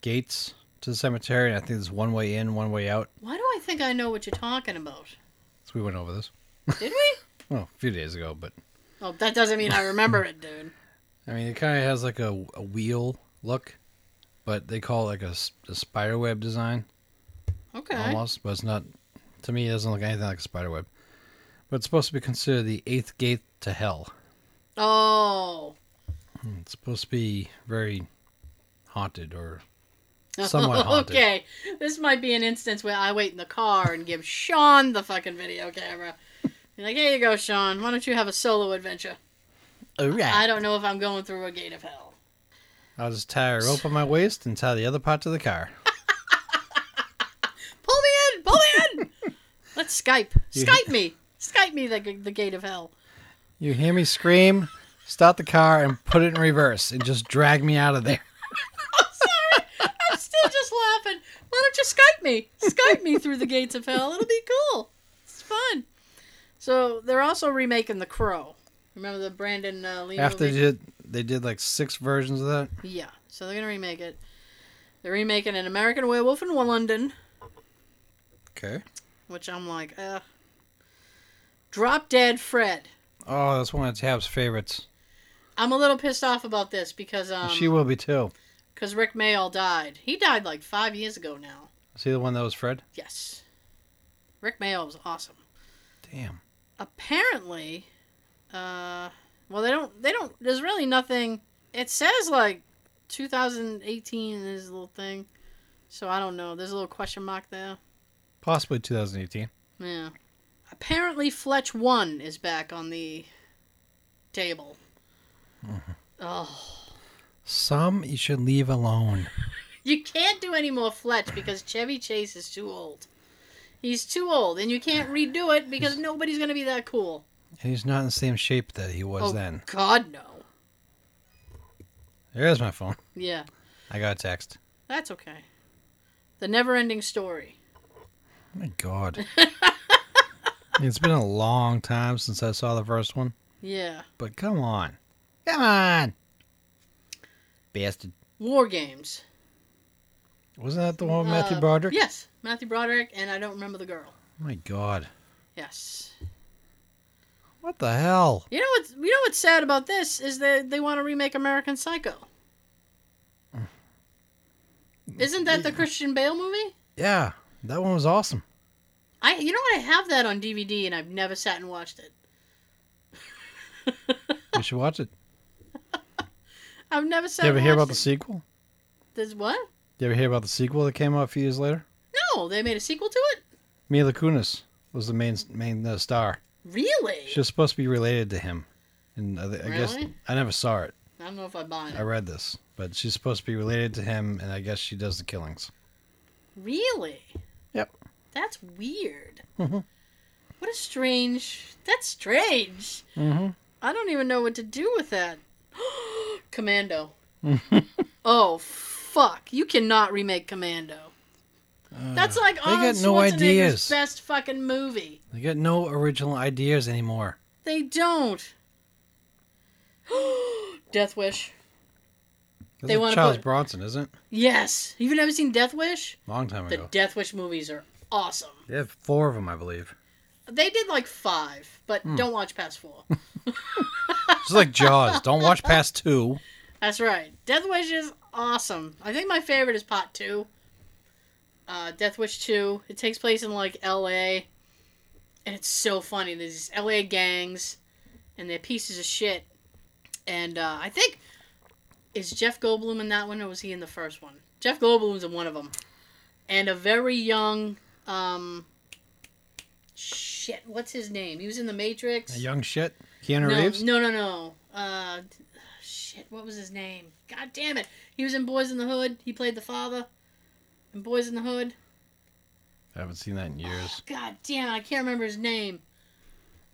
gates to the cemetery, and I think there's one way in, one way out. Why do I think I know what you're talking about? So we went over this. Did we? Well, a few days ago, but Oh, that doesn't mean I remember it, dude. I mean, it kind of has like a, a wheel look, but they call it like a spider web design Okay. almost, but it's not. To me, it doesn't look anything like a spider web. But it's supposed to be considered the eighth gate to hell. Oh. Hmm, it's supposed to be very haunted or Somewhat haunted. okay. This might be an instance where I wait in the car and give Sean the fucking video camera. Be like, here you go, Sean. Why don't you have a solo adventure? oh yeah. I don't know if I'm going through a gate of hell. I'll just tie a rope on my waist and tie the other part to the car. Pull me in! Pull me in! Let's Skype. Skype me! Skype me the, the gate of hell. You hear me scream? stop the car and put it in reverse and just drag me out of there. I'm still just laughing. Why don't you Skype me? Skype me through the gates of hell. It'll be cool. It's fun. So they're also remaking The Crow. Remember the Brandon uh, Lee After they movie? did, they did like six versions of that. Yeah. So they're gonna remake it. They're remaking an American Werewolf in London, Okay. which I'm like, uh. Drop Dead Fred. Oh, that's one of Tab's favorites. I'm a little pissed off about this because um she will be too. Because Rick Mayall died. He died like five years ago now. Is he the one that was Fred? Yes. Rick Mayall was awesome. Damn. apparently uh well they don't they don't there's really nothing it says like 2018 in this little thing so i don't know there's a little question mark there Possibly 2018. yeah apparently fletch 1 is back on the table oh Some you should leave alone. you can't do any more fletch because chevy chase is too old he's too old and you can't redo it because nobody's gonna be that cool And he's not in the same shape that he was oh then. god no There's my phone. yeah I got a text. That's okay. The never ending story. Oh my God. it's been a long time since I saw the first one, Yeah. but come on. Come on. Bastard. War Games. Wasn't that the one with Matthew Uh, Broderick? Yes. Matthew Broderick, and I don't remember the girl. Oh my God. Yes. What the hell? You know what's you know what's sad about this is that they want to remake American Psycho. Isn't that the Christian Bale movie? Yeah, that one was awesome. I you know what I have that on DVD and I've never sat and watched it. You should watch it. I've never sat. You ever hear about the sequel? There's what? You ever hear about the sequel that came out a few years later? No, they made a sequel to it. Mila Kunis was the main main uh, star. Really? She was supposed to be related to him, and I, I guess I never saw it. I don't know if I buy it. I read this, but she's supposed to be related to him, and I guess she does the killings. Really? Yep. That's weird. Mhm. What a strange. That's strange. Mm-hmm. I don't even know what to do with that. Commando. oh fuck! You cannot remake Commando. That's like Uh, they Arnold got no Schwarzenegger's ideas. best fucking movie. They got no original ideas anymore. They don't. Death Wish. That's They wanna Charles put- Bronson, isn't it? Yes. You've never seen Death Wish? Long time ago. The. Death Wish movies are awesome. They have four of them, I believe. They did like five, but Hmm. don't watch past four. It's like Jaws. Don't watch past two. That's right. Death Wish is awesome. I think my favorite is Part Two. Uh, Death Wish Two. It takes place in like L.A. and it's so funny. There's these L.A. gangs, and they're pieces of shit. And uh, I think is Jeff Goldblum in that one, or was he in the first one? Jeff Goldblum's in one of them, and a very young, um, shit. What's his name? He was in the Matrix. A young shit. Keanu no, Reeves. No, no, no. Uh, shit. What was his name? God damn it. He was in Boys in the Hood. He played the father in Boys in the Hood. I haven't seen that in years. God damn it. I can't remember his name.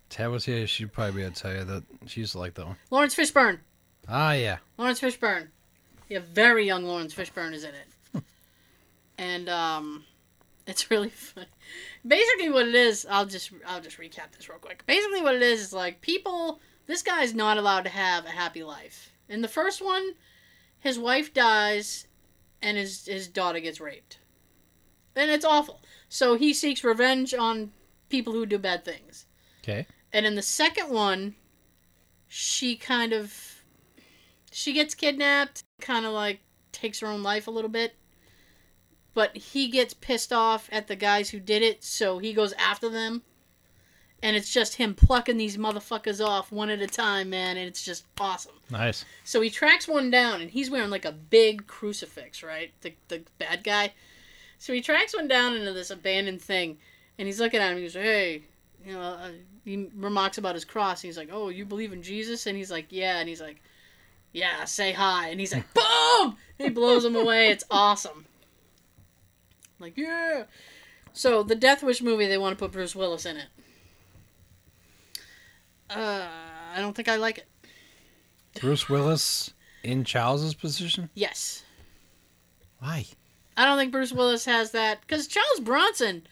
Tab was here. She'd probably be able to tell you that she used to like that one. Laurence Fishburne. Ah, yeah. Laurence Fishburne. Yeah, very young Laurence Fishburne is in it. and um it's really funny. Basically what it is, I'll just I'll just recap this real quick. Basically what it is is like people this guy's not allowed to have a happy life. In the first one, his wife dies and his his daughter gets raped. And it's awful. So he seeks revenge on people who do bad things. Okay. And in the second one, she kind of she gets kidnapped, kind of like takes her own life a little bit. But he gets pissed off at the guys who did it, so he goes after them. And it's just him plucking these motherfuckers off one at a time, man, and it's just awesome. Nice. So he tracks one down, and he's wearing like a big crucifix, right? The the bad guy. So he tracks one down into this abandoned thing, and he's looking at him. He goes, "Hey, you know," uh, he remarks about his cross. And he's like, "Oh, you believe in Jesus?" And he's like, "Yeah." And he's like, "Yeah, say hi." And he's like, "Boom!" he blows him away. It's awesome. Like, yeah. So the Death Wish movie, they want to put Bruce Willis in it. Uh, I don't think I like it. Bruce Willis in Charles's position? Yes. Why? I don't think Bruce Willis has that because Charles Bronson,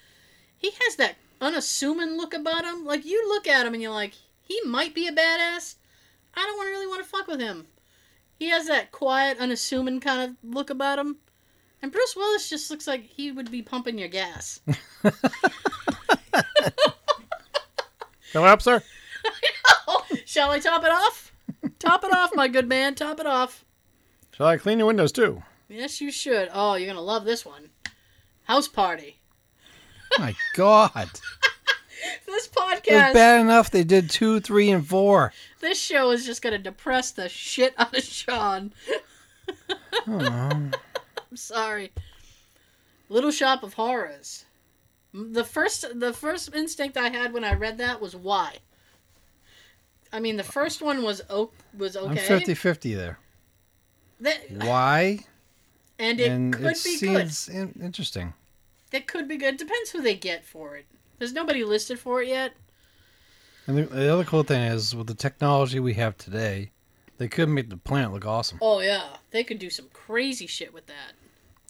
he has that unassuming look about him. Like you look at him and you're like, he might be a badass. I don't really want to fuck with him. He has that quiet, unassuming kind of look about him. And Bruce Willis just looks like he would be pumping your gas. It up, sir. Shall I top it off? Top it off, my good man. Top it off. Shall I clean your windows too? Yes, you should. Oh, you're gonna love this one. House party. My God. This podcast. was bad enough they did two, three, and four. this show is just gonna depress the shit out of Sean. Oh, I'm sorry. Little Shop of Horrors. The first, the first instinct I had when I read that was why. I mean, the first one was o- was okay, I'm 50 50 there. That- Why? and it and could it be good. in- interesting. It could be good. Depends who they get for it. There's nobody listed for it yet. And the, the other cool thing is, with the technology we have today, they could make the plant look awesome. Oh yeah, they could do some crazy shit with that.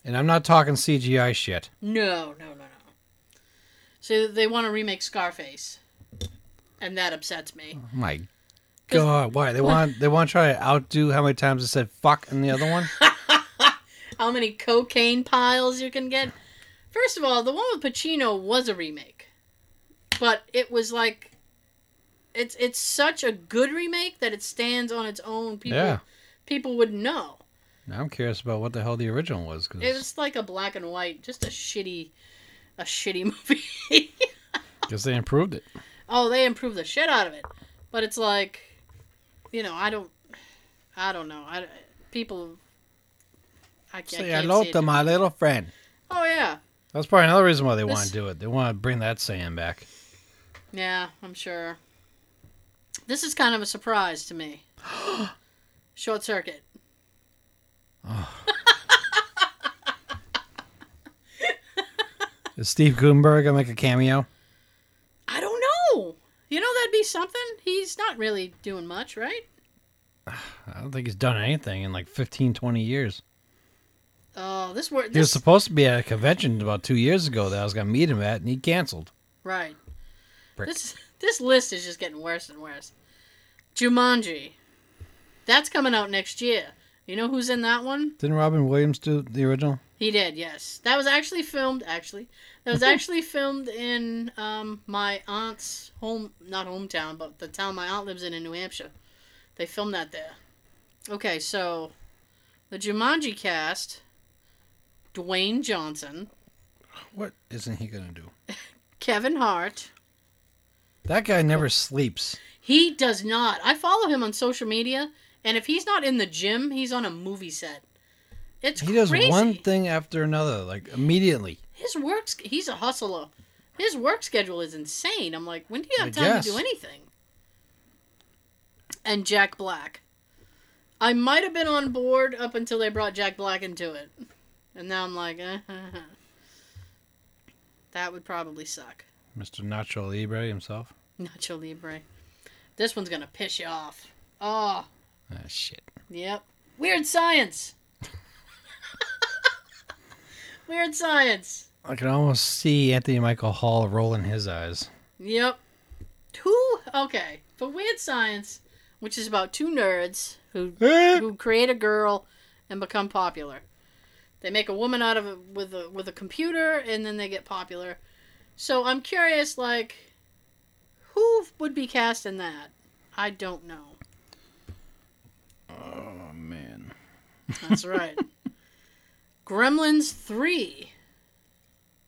And I'm not talking CGI shit. No, no, no, no. So they want to remake Scarface, and that upsets me. Oh my God, why they want they want to try to outdo how many times it said fuck in the other one? How many cocaine piles you can get? First of all, the one with Pacino was a remake, but it was like, it's it's such a good remake that it stands on its own. People Yeah. people would know. Now I'm curious about what the hell the original was. Cause It was like a black and white, just a shitty, a shitty movie. guess they improved it. oh, they improved the shit out of it, but it's like, you know, I don't, I don't know. I people. I. Say can't hello to my little friend. Oh yeah, That's probably another reason why they This- want to do it. They want to bring that saying back. yeah, I'm sure. This is kind of a surprise to me. Short circuit. Is Steve Guttenberg gonna make a cameo? I don't know. You know that'd be something. He's not really doing much, right? I don't think he's done anything in like 15, 20 years. Oh, this word. He was supposed to be at a convention about two years ago that I was gonna meet him at, and he canceled. right. This this list is just getting worse and worse. Jumanji. That's coming out next year. You know who's in that one? Didn't Robin Williams do the original? He did, yes. That was actually filmed. Actually, that was actually filmed in um, my aunt's home, not hometown, but the town my aunt lives in in New Hampshire. They filmed that there. Okay, so the Jumanji cast: Dwayne Johnson, What isn't he gonna do? Kevin Hart. That guy never sleeps. He does not. I follow him on social media, and if he's not in the gym, he's on a movie set. It's He does one thing after another, like immediately. His work—he's a hustler. His work schedule is insane. I'm like, when do you have I time guess. to do anything? And Jack Black. I might have been on board up until they brought Jack Black into it. And now I'm like, eh, that would probably suck. Mr. Nacho Libre himself. Nacho Libre. This one's gonna piss you off. Oh, Ah, shit. yep. Weird science. Weird science. I can almost see Anthony Michael Hall rolling his eyes. Yep. Who? Okay. For Weird Science, which is about two nerds who who create a girl and become popular. They make a woman out of it with a with a computer, and then they get popular. So I'm curious, like, who would be cast in that? I don't know. Oh man. That's right. Gremlins three.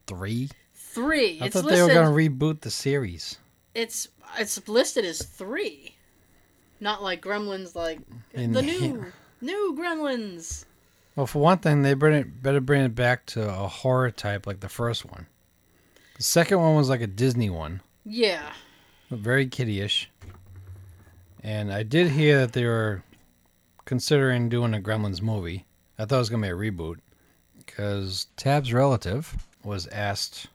Three? Three. I it's thought listed. they were gonna reboot the series. it's it's listed as three, not like Gremlins, like In the here. new new Gremlins. Well, for one thing, they bring it, better bring it back to a horror type like the first one. The second one was like a Disney one, Yeah, but very kiddie-ish. And I did hear that they were considering doing a Gremlins movie. I thought it was gonna be a reboot because Tab's relative was asked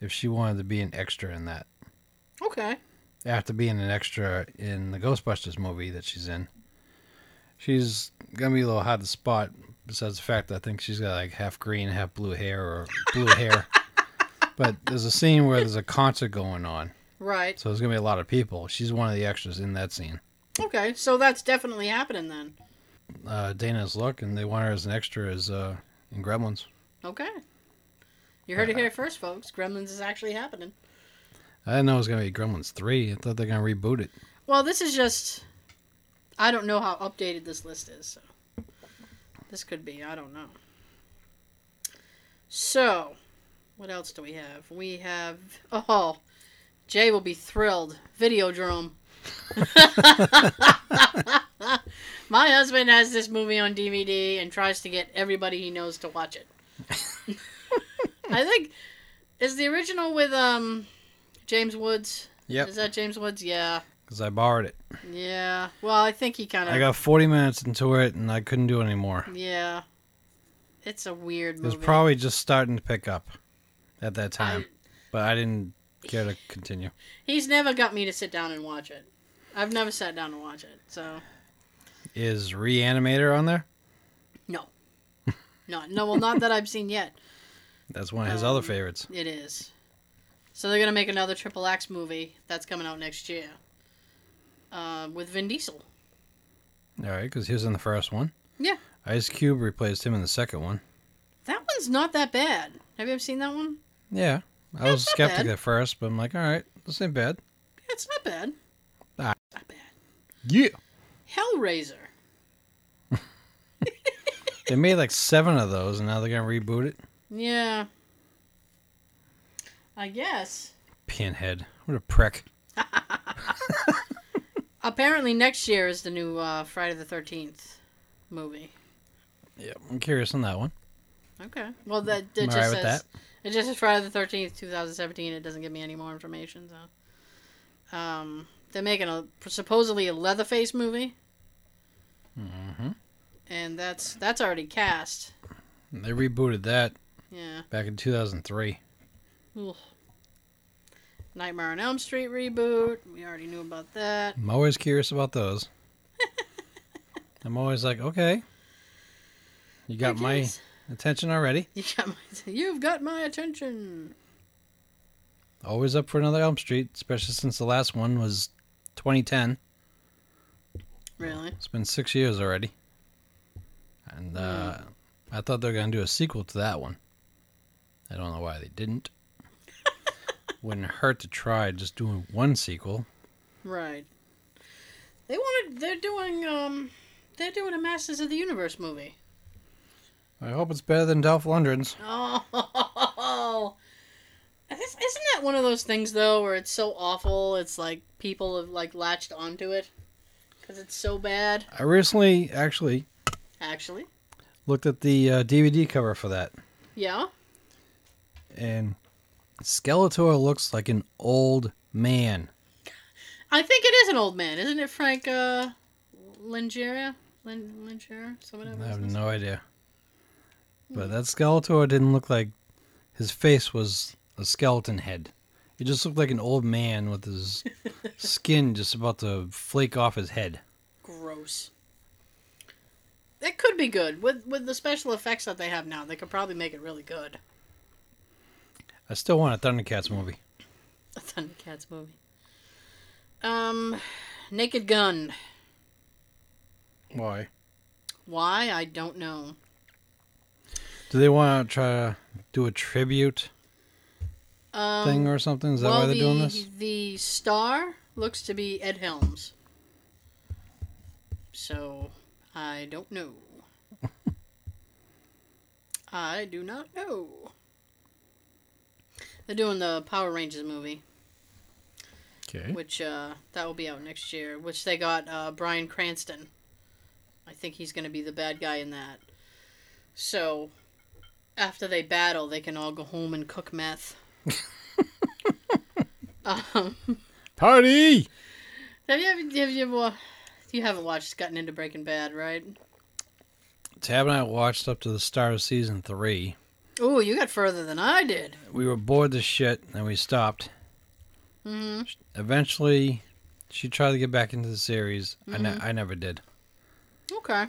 if she wanted to be an extra in that. okay. After being an extra in the Ghostbusters movie that she's in, She's gonna be a little hard to spot. Besides the fact that I think she's got like half green, half blue hair, or blue hair. But there's a scene where there's a concert going on, Right. so there's gonna be a lot of people. She's one of the extras in that scene. Okay, so that's definitely happening then. Uh, Dana's look, and they want her as an extra as uh, in Gremlins. Okay. You heard it here first, folks. Gremlins is actually happening. I didn't know it was gonna be Gremlins three. I thought they're gonna reboot it. Well, this is just. I don't know how updated this list is, so. This could be. I don't know. So, what else do we have? We have. Oh, Jay will be thrilled. Videodrome. My husband has this movie on DVD and tries to get everybody he knows to watch it. I think is the original with um James Woods. Yep. Is that James Woods? Yeah. Because I borrowed it. Yeah. Well, I think he kind of. I got 40 minutes into it, and I couldn't do it anymore. Yeah. It's a weird It was probably just starting to pick up at that I- time, but I didn't care to continue. he's never got me to sit down and watch it. I've never sat down and watch it. So Is Reanimator on there? no, no, no. Well, not that I've seen yet. That's one of his Um, other favorites. It is. So they're gonna make another Triple X movie that's coming out next year. Uh, with Vin Diesel. All right, because he was in the first one. Yeah. Ice Cube replaced him in the second one. That one's not that bad. Have you ever seen that one? Yeah, I was it's not skeptic bad. at first, but I'm like, all right, this ain't bad. It's not bad. Ah. It's not bad. Yeah. Hellraiser. They made like seven of those, and now they're gonna reboot it. Yeah. I guess. Pinhead, what a prick. Apparently next year is the new uh, Friday the Thirteenth movie. Yeah, I'm curious on that one. Okay. Well, that I'm just alright says that. It just says Friday the Thirteenth, two thousand seventeen. It doesn't give me any more information. So, um, they're making a supposedly a Leatherface movie, hmm and that's that's already cast. They rebooted that Yeah. back in 2003. Ugh. Nightmare on Elm Street reboot. We already knew about that. I'm always curious about those. I'm always like, okay, you got my. Attention already. You got my, you've got my attention. Always up for another Elm Street, especially since the last one was 2010. Really? It's been six years already. And uh, I thought they were going to do a sequel to that one. I don't know why they didn't. Wouldn't hurt to try just doing one sequel. Right. They wanted. They're doing. Um. They're doing a Masters of the Universe movie. I hope it's better than Dolph Lundgren's. Oh. This- Isn't that one of those things though, where it's so awful? It's like people have like latched onto it because it's so bad. I recently actually Actually, looked at the uh, DVD cover for that, yeah. and Skeletor looks like an old man. I think it is an old man, isn't it, Frank? Uh, Lingeria, Lin Lingeria, someone I have no idea. But that Skeletor didn't look like his face was a skeleton head. He just looked like an old man with his skin just about to flake off his head. Gross. It could be good with with the special effects that they have now. They could probably make it really good. I still want a Thundercats movie. A Thundercats movie. Um, Naked Gun. Why? Why I don't know. Do they want to try to do a tribute Um, thing or something? Is that well, why they're the, doing this? The star looks to be Ed Helms. So I don't know. I do not know. They're doing the Power Rangers movie. Okay. which uh, that will be out next year. Which they got uh, Bryan Cranston. I think he's going to be the bad guy in that. So after they battle, they can all go home and cook meth. um, Party! have you ever, have you ever, you haven't watched gotten into Breaking Bad, right? Tab and I watched up to the start of season three. Oh, you got further than I did. We were bored to shit and we stopped. hmm Eventually, she tried to get back into the series. I, ne- Mhm. I never did. Okay.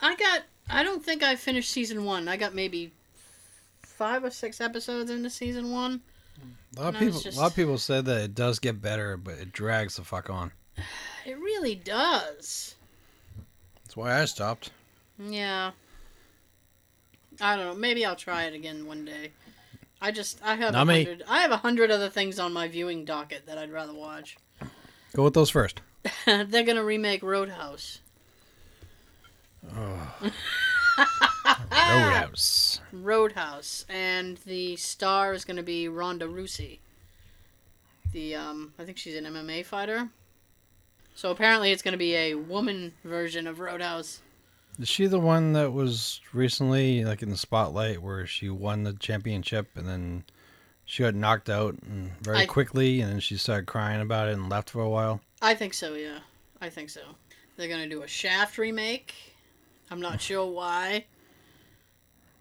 I got. I don't think I finished season one. I got maybe five or six episodes into season one. A lot of people, just- a lot of people said that it does get better, but it drags the fuck on. It really does. That's why I stopped. Yeah. I don't know. Maybe I'll try it again one day. I just I have a hundred. I have a hundred other things on my viewing docket that I'd rather watch. Go with those first. They're gonna remake Roadhouse. Roadhouse. Roadhouse, and the star is gonna be Ronda Rousey. The um, I think she's an MMA fighter. So apparently, it's gonna be a woman version of Roadhouse. Is she the one that was recently like in the spotlight where she won the championship and then she got knocked out and very I- quickly and then she started crying about it and left for a while? I think so. Yeah, I think so. They're gonna do a Shaft remake. I'm not sure why.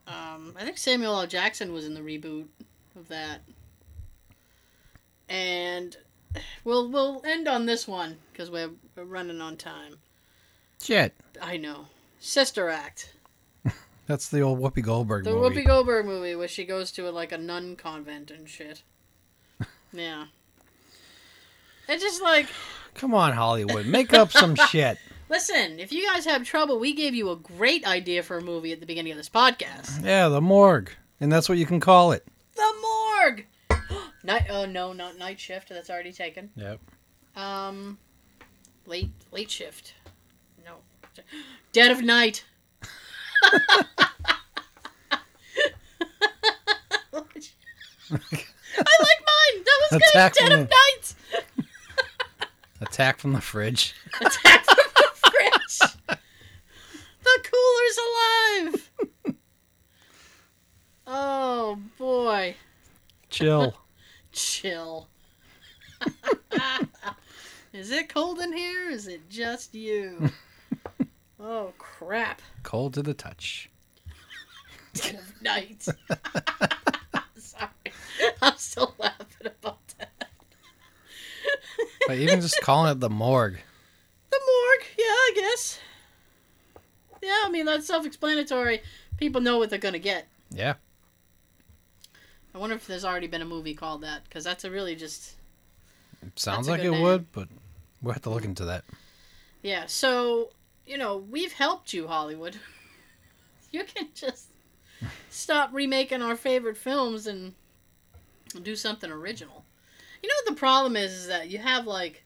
Um, I think Samuel L. Jackson was in the reboot of that. And we'll we'll end on this one because we're, we're running on time. Shit. I know. Sister Act, That's the old Whoopi Goldberg the movie. Whoopi Goldberg movie where she goes to like a nun convent and shit. Yeah. It's just like Come on, Hollywood. Make up some shit. Listen, if you guys have trouble, we gave you a great idea for a movie at the beginning of this podcast. Yeah, the morgue. And that's what you can call it. The Morgue. night. Oh no, not night shift. That's already taken. Yep. Um, late late shift. No, dead of night. I like mine. That was Attack good. Dead of the- night. Attack from the fridge. Attack from the fridge. The cooler's alive. oh boy. Chill. Chill. Is it cold in here? Is it just you? oh crap. Cold to the touch. Dead of night. Sorry. I'm still laughing about that. But even just calling it the morgue. The morgue, yeah, I guess. Yeah, I mean that's self-explanatory. People know what they're gonna get. Yeah. I wonder if there's already been a movie called that because that's a really just Sounds like it name. would, but we'll have to look into that. yeah. So you know we've helped you, Hollywood. You can just stop remaking our favorite films and do something original. You know what the problem is? Is that you have like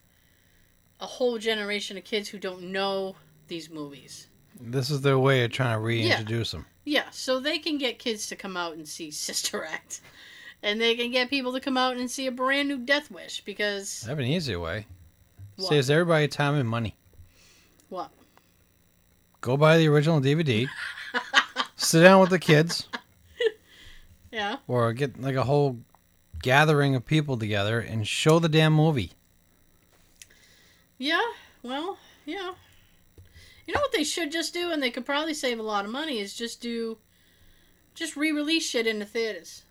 a whole generation of kids who don't know these movies. This is their way of trying to reintroduce them. Yeah, so they can get kids to come out and see Sister Act. And they can get people to come out and see a brand new Death Wish because I have an easier way. What? Saves everybody time and money. what? Go buy the original DVD. sit down with the kids, Yeah. or get like a whole gathering of people together and show the damn movie. Yeah, well, yeah. You know what they should just do, and they could probably save a lot of money, is just do, just re-release shit in the theaters.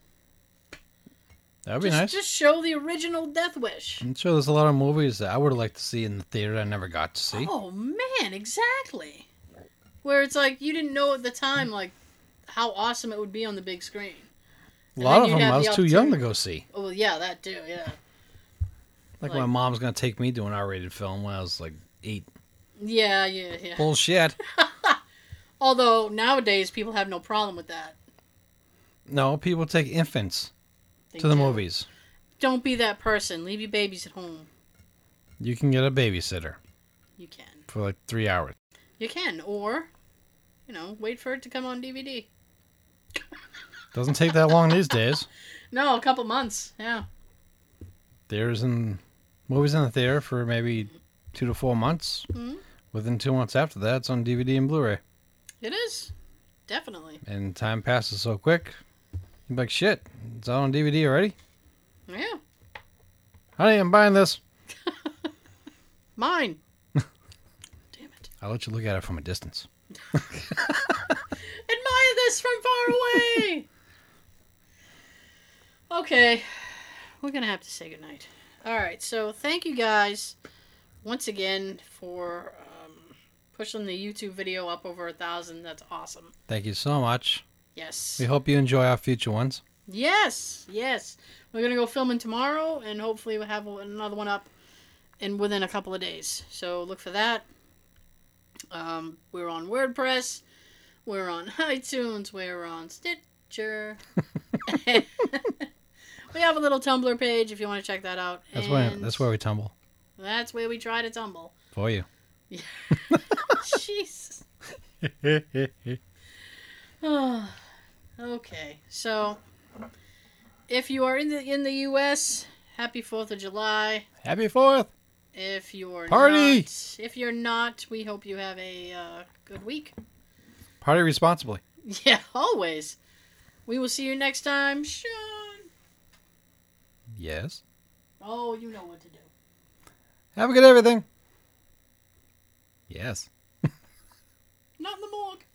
That would be just, nice. Just show the original Death Wish. I'm sure there's a lot of movies that I would have liked to see in the theater I never got to see. Oh man, exactly. Where it's like you didn't know at the time like how awesome it would be on the big screen. a lot of them I was the too young to go see. Oh well, yeah, that too. Yeah. Like, Like- my mom's gonna take me to an R-rated film when I was like eight. Yeah, yeah, yeah. Bullshit. Although nowadays people have no problem with that. No, people take infants They to the do. movies. Don't be that person. Leave your babies at home. You can get a babysitter You can. for like three hours. You can, or, you know, wait for it to come on DVD. Doesn't take that long these days. No, a couple months. Yeah. There's in movies in the theater for maybe two to four months. Mhm. Within two months after that, it's on DVD and Blu-ray. It is. Definitely. And time passes so quick. You're like, shit, it's out on DVD already. Yeah. Honey, I'm buying this. Mine. Damn it. I'll let you look at it from a distance. Admire this from far away. okay. We're going to have to say goodnight. All right. So thank you guys once again for um, pushing the YouTube video up over a thousand. That's awesome. Thank you so much. Yes. We hope you enjoy our future ones. Yes, yes. We're gonna go filming tomorrow, and hopefully we'll have another one up in within a couple of days. So look for that. Um, we're on WordPress. We're on iTunes. We're on Stitcher. we have a little Tumblr page if you want to check that out. That's where that's where we tumble That's where we try to tumble. for you. Jesus. okay, so if you are in the in the U.S., happy Fourth of July. Happy Fourth! If you're Party! not, if you're not, we hope you have a uh, good week. Party responsibly. Yeah, always. We will see you next time, Sean. Yes. Oh, you know what to do. Have a good everything. Yes. Not in the morgue.